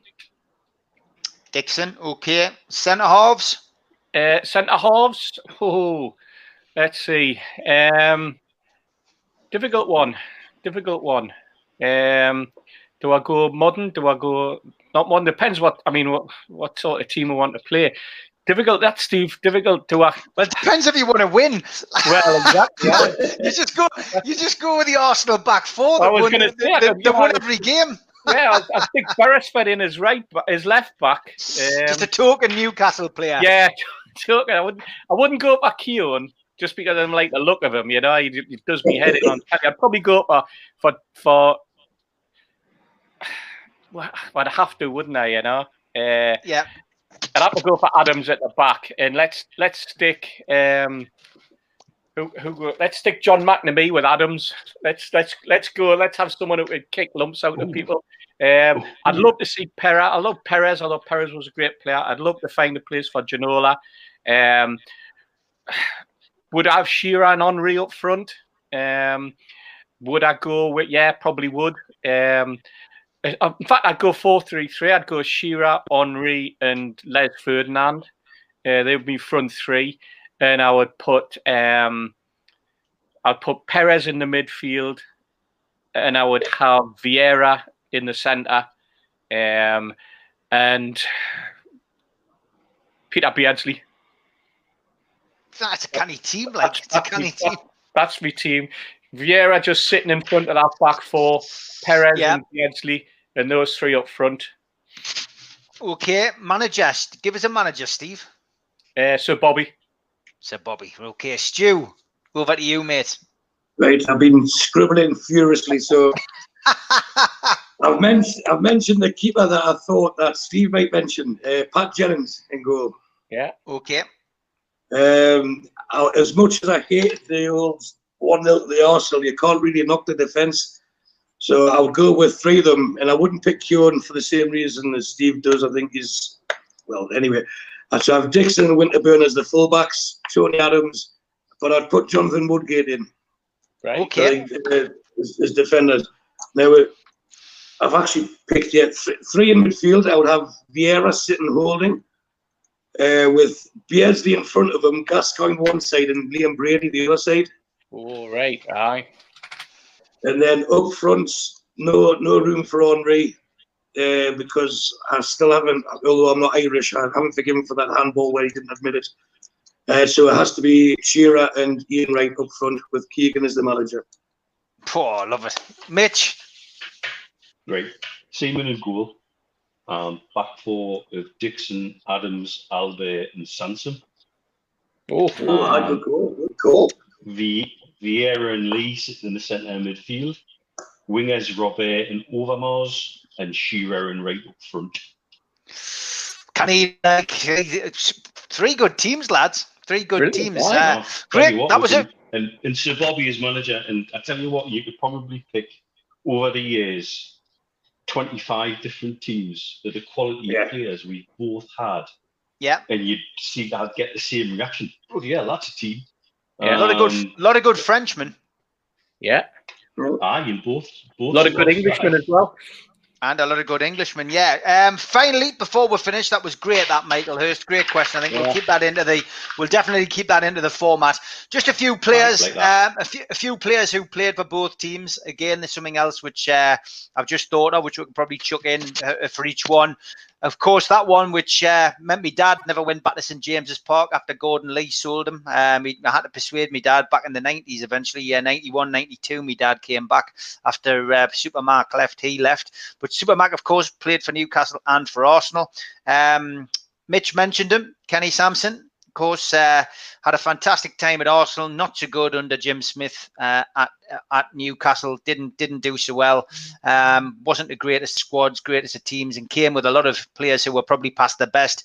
Speaker 1: Dixon, okay. Centre halves?
Speaker 3: Uh, centre halves? Oh, let's see. Um, difficult one. Difficult one. Um, do I go modern? Do I go not modern? Depends what I mean. What what sort of team I want to play. Difficult. That's Steve. Difficult to. Uh,
Speaker 1: well, it depends if you want to win.
Speaker 3: Well, exactly. Yeah. *laughs*
Speaker 1: you just go. You just go with the Arsenal back four. I was going to say they, they win every game
Speaker 3: yeah, I, I think *laughs* Beresford in his right, his left back.
Speaker 1: Um, just a token Newcastle player.
Speaker 3: Yeah, *laughs* token. I wouldn't, I wouldn't go for Keown just because I don't like the look of him. You know, he, he does me head in on. I'd probably go for for for. *sighs* Well, I'd have to, wouldn't I? You know, Uh,
Speaker 1: yeah.
Speaker 3: I'd have to go for Adams at the back, and let's let's stick. Um, who, who, let's stick John McNamee with Adams. Let's let's let's go. Let's have someone who can kick lumps out of people. Um, I'd love to see Perez. I love Perez. I Perez was a great player. I'd love to find a place for Ginola. Um, *sighs* would I have Shearer and Henry up front? Um, would I go with? Yeah, probably would. Um, in fact, I'd go four three three. I'd go Shearer, Henry, and Les Ferdinand. Uh, they would be front three, and I would put um, I'd put Perez in the midfield, and I would have Vieira in the centre, um, and Peter Beardsley.
Speaker 1: That's a canny team, like that's, it's a canny team.
Speaker 3: That's my team. Vieira just sitting in front of that back four, Perez yeah. and Beardsley, and those three up front.
Speaker 1: Okay, manager. Give us a manager, Steve.
Speaker 3: Uh, so Bobby.
Speaker 1: So Bobby. Okay, Stu. Over to you, mate.
Speaker 2: Right, I've been scribbling furiously, so *laughs* I've mentioned I've mentioned the keeper that I thought that Steve might mention, uh, Pat Jennings in goal.
Speaker 3: Yeah.
Speaker 1: Okay.
Speaker 2: Um, as much as I hate the old one nil the Arsenal, you can't really knock the defence. So I'll go with three of them, and I wouldn't pick Keown for the same reason as Steve does. I think he's well. Anyway, so I have Dixon and Winterburn as the fullbacks, Tony Adams, but I'd put Jonathan Woodgate in.
Speaker 1: Right. Okay.
Speaker 2: Uh, as, as defenders. Now, uh, I've actually picked yet th- three in midfield. I would have Vieira sitting holding, uh, with Beardsley in front of him, Gascoigne one side, and Liam Brady the other side.
Speaker 3: All right, aye.
Speaker 2: And then up front, no no room for Henry uh, because I still haven't, although I'm not Irish, I haven't forgiven for that handball where he didn't admit it. Uh, so it has to be Shearer and Ian Wright up front with Keegan as the manager.
Speaker 1: Oh, love it. Mitch.
Speaker 4: Great. Seaman and goal. Um, back four of Dixon, Adams, Albert, and Sansom.
Speaker 2: Oh, oh good call. Good call.
Speaker 4: The Vieira and Lee sitting in the centre of midfield. Wingers Robert and Overmars, and Shearer and Wright up front.
Speaker 1: Can he? Uh, three good teams, lads. Three good Brilliant. teams. Uh, great. What, that was it.
Speaker 4: And, and Sir Bobby is manager, and I tell you what, you could probably pick over the years 25 different teams that the quality yeah. players we both had.
Speaker 1: Yeah.
Speaker 4: And you'd see I'd get the same reaction. Oh yeah, that's a team.
Speaker 1: Yeah, um, a lot of good, um, lot of good Frenchmen.
Speaker 3: Yeah.
Speaker 4: Aye, in both, both.
Speaker 3: A lot of good Englishmen as well.
Speaker 1: And a lot of good Englishmen, yeah. Um, finally, before we're finished, that was great. That Michael Hurst, great question. I think yeah. we'll keep that into the. We'll definitely keep that into the format. Just a few players, like um, a few, a few players who played for both teams. Again, there's something else which uh, I've just thought of, which we can probably chuck in uh, for each one. Of course, that one which uh, meant my dad never went back to St James's Park after Gordon Lee sold him. Um, he, I had to persuade my dad back in the 90s eventually. Yeah, 91, 92, my dad came back after uh, Supermac left. He left. But Supermac, of course, played for Newcastle and for Arsenal. Um, Mitch mentioned him, Kenny Sansom course, uh, had a fantastic time at Arsenal. Not so good under Jim Smith uh, at at Newcastle. Didn't didn't do so well. Um, wasn't the greatest squads, greatest of teams, and came with a lot of players who were probably past their best.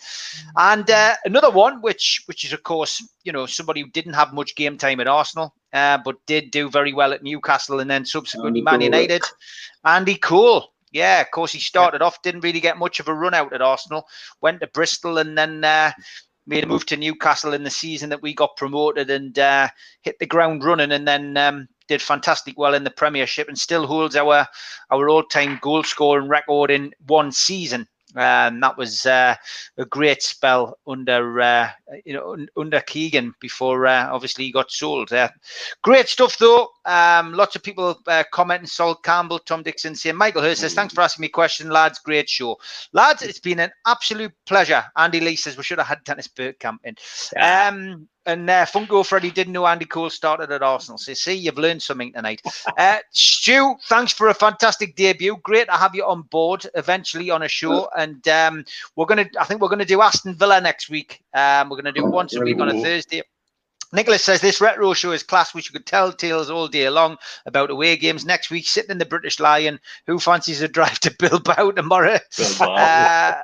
Speaker 1: And uh, another one, which which is of course you know somebody who didn't have much game time at Arsenal, uh, but did do very well at Newcastle, and then subsequently Man United. Andy Cole. Yeah, of course, he started yeah. off, didn't really get much of a run out at Arsenal, went to Bristol, and then uh, made a move to Newcastle in the season that we got promoted and uh, hit the ground running, and then um, did fantastic well in the Premiership and still holds our our all time goal scoring record in one season. Um, that was uh, a great spell under uh, you know under Keegan before uh, obviously he got sold. Uh, great stuff though. Um, lots of people uh, commenting. Sol Campbell, Tom Dixon saying Michael Hurst says thanks for asking me question, lads. Great show, lads. It's been an absolute pleasure. Andy Lee says we should have had Dennis Bergkamp in. Um, and uh, Funko Freddy didn't know Andy Cole started at Arsenal. So, see, you've learned something tonight. *laughs* Uh, Stu, thanks for a fantastic debut. Great to have you on board eventually on a show. And um, we're going to, I think we're going to do Aston Villa next week. Um, we're going to do once a week on a Thursday. Nicholas says this retro show is class. We could tell tales all day long about away games. Next week, sitting in the British Lion. Who fancies a drive to *laughs* Bilbao tomorrow?
Speaker 4: Bilbao.
Speaker 1: Uh,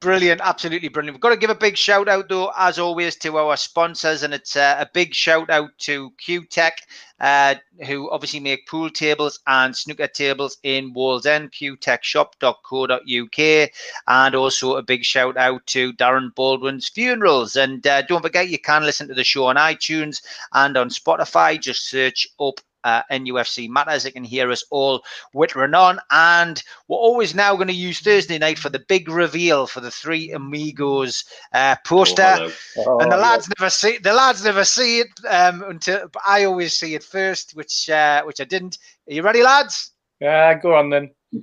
Speaker 1: brilliant, absolutely brilliant. We've got to give a big shout out, though, as always, to our sponsors, and it's uh, a big shout out to Q Tech, uh, who obviously make pool tables and snooker tables in Wallsend, qtechshop.co.uk, and also a big shout out to Darren Baldwin's Funerals. And uh, don't forget, you can listen to the show on iTunes and on Spotify. Just search up uh, NUFC Matters. You can hear us all whittering on. And we're always now going to use Thursday night for the big reveal for the Three Amigos uh, poster.
Speaker 4: Oh,
Speaker 3: Oh,
Speaker 1: and the lads never see the lads never see it um, until but I always see it first, which uh, which I didn't. Are you ready, lads?
Speaker 3: Yeah, go on then. *laughs*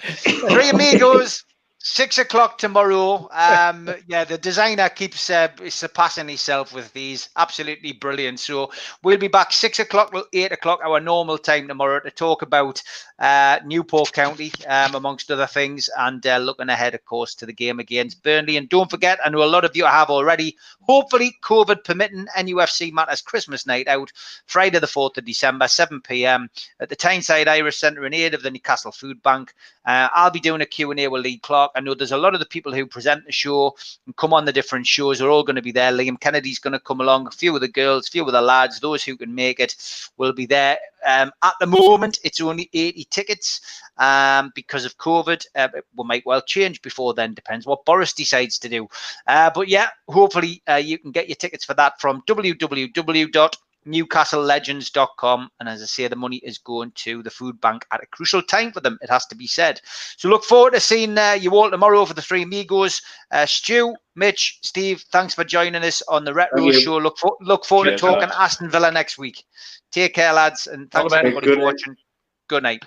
Speaker 1: Three Amigos, six o'clock tomorrow. Um, *laughs* yeah, the designer keeps uh, surpassing himself with these. Absolutely brilliant. So we'll be back six o'clock, eight o'clock, our normal time tomorrow to talk about uh, Newport County, um, amongst other things, and uh, looking ahead, of course, to the game against Burnley. And don't forget, I know a lot of you have already. Hopefully, COVID permitting, NUFC Matters Christmas night out, Friday the fourth of December, seven p.m. at the Tyneside Irish Centre in aid of the Newcastle Food Bank. Uh, I'll be doing a Q&A with Lee Clark. I know there's a lot of the people who present the show and come on the different shows are all going to be there. Liam Kennedy's going to come along. A few of the girls, a few of the lads, those who can make it will be there. Um, at the moment, it's only 80 tickets um, because of COVID. Uh, we might well change before then. Depends what Boris decides to do. Uh, but yeah, hopefully uh, you can get your tickets for that from www newcastlelegends.com and as i say the money is going to the food bank at a crucial time for them it has to be said. So look forward to seeing uh, you all tomorrow for the three amigos. Uh, stu mitch steve thanks for joining us on the retro
Speaker 2: Thank
Speaker 1: show. Look, for, look forward
Speaker 4: Cheers,
Speaker 1: to talking
Speaker 4: lads.
Speaker 1: aston villa next week. Take care lads and thanks everybody for watching. Good night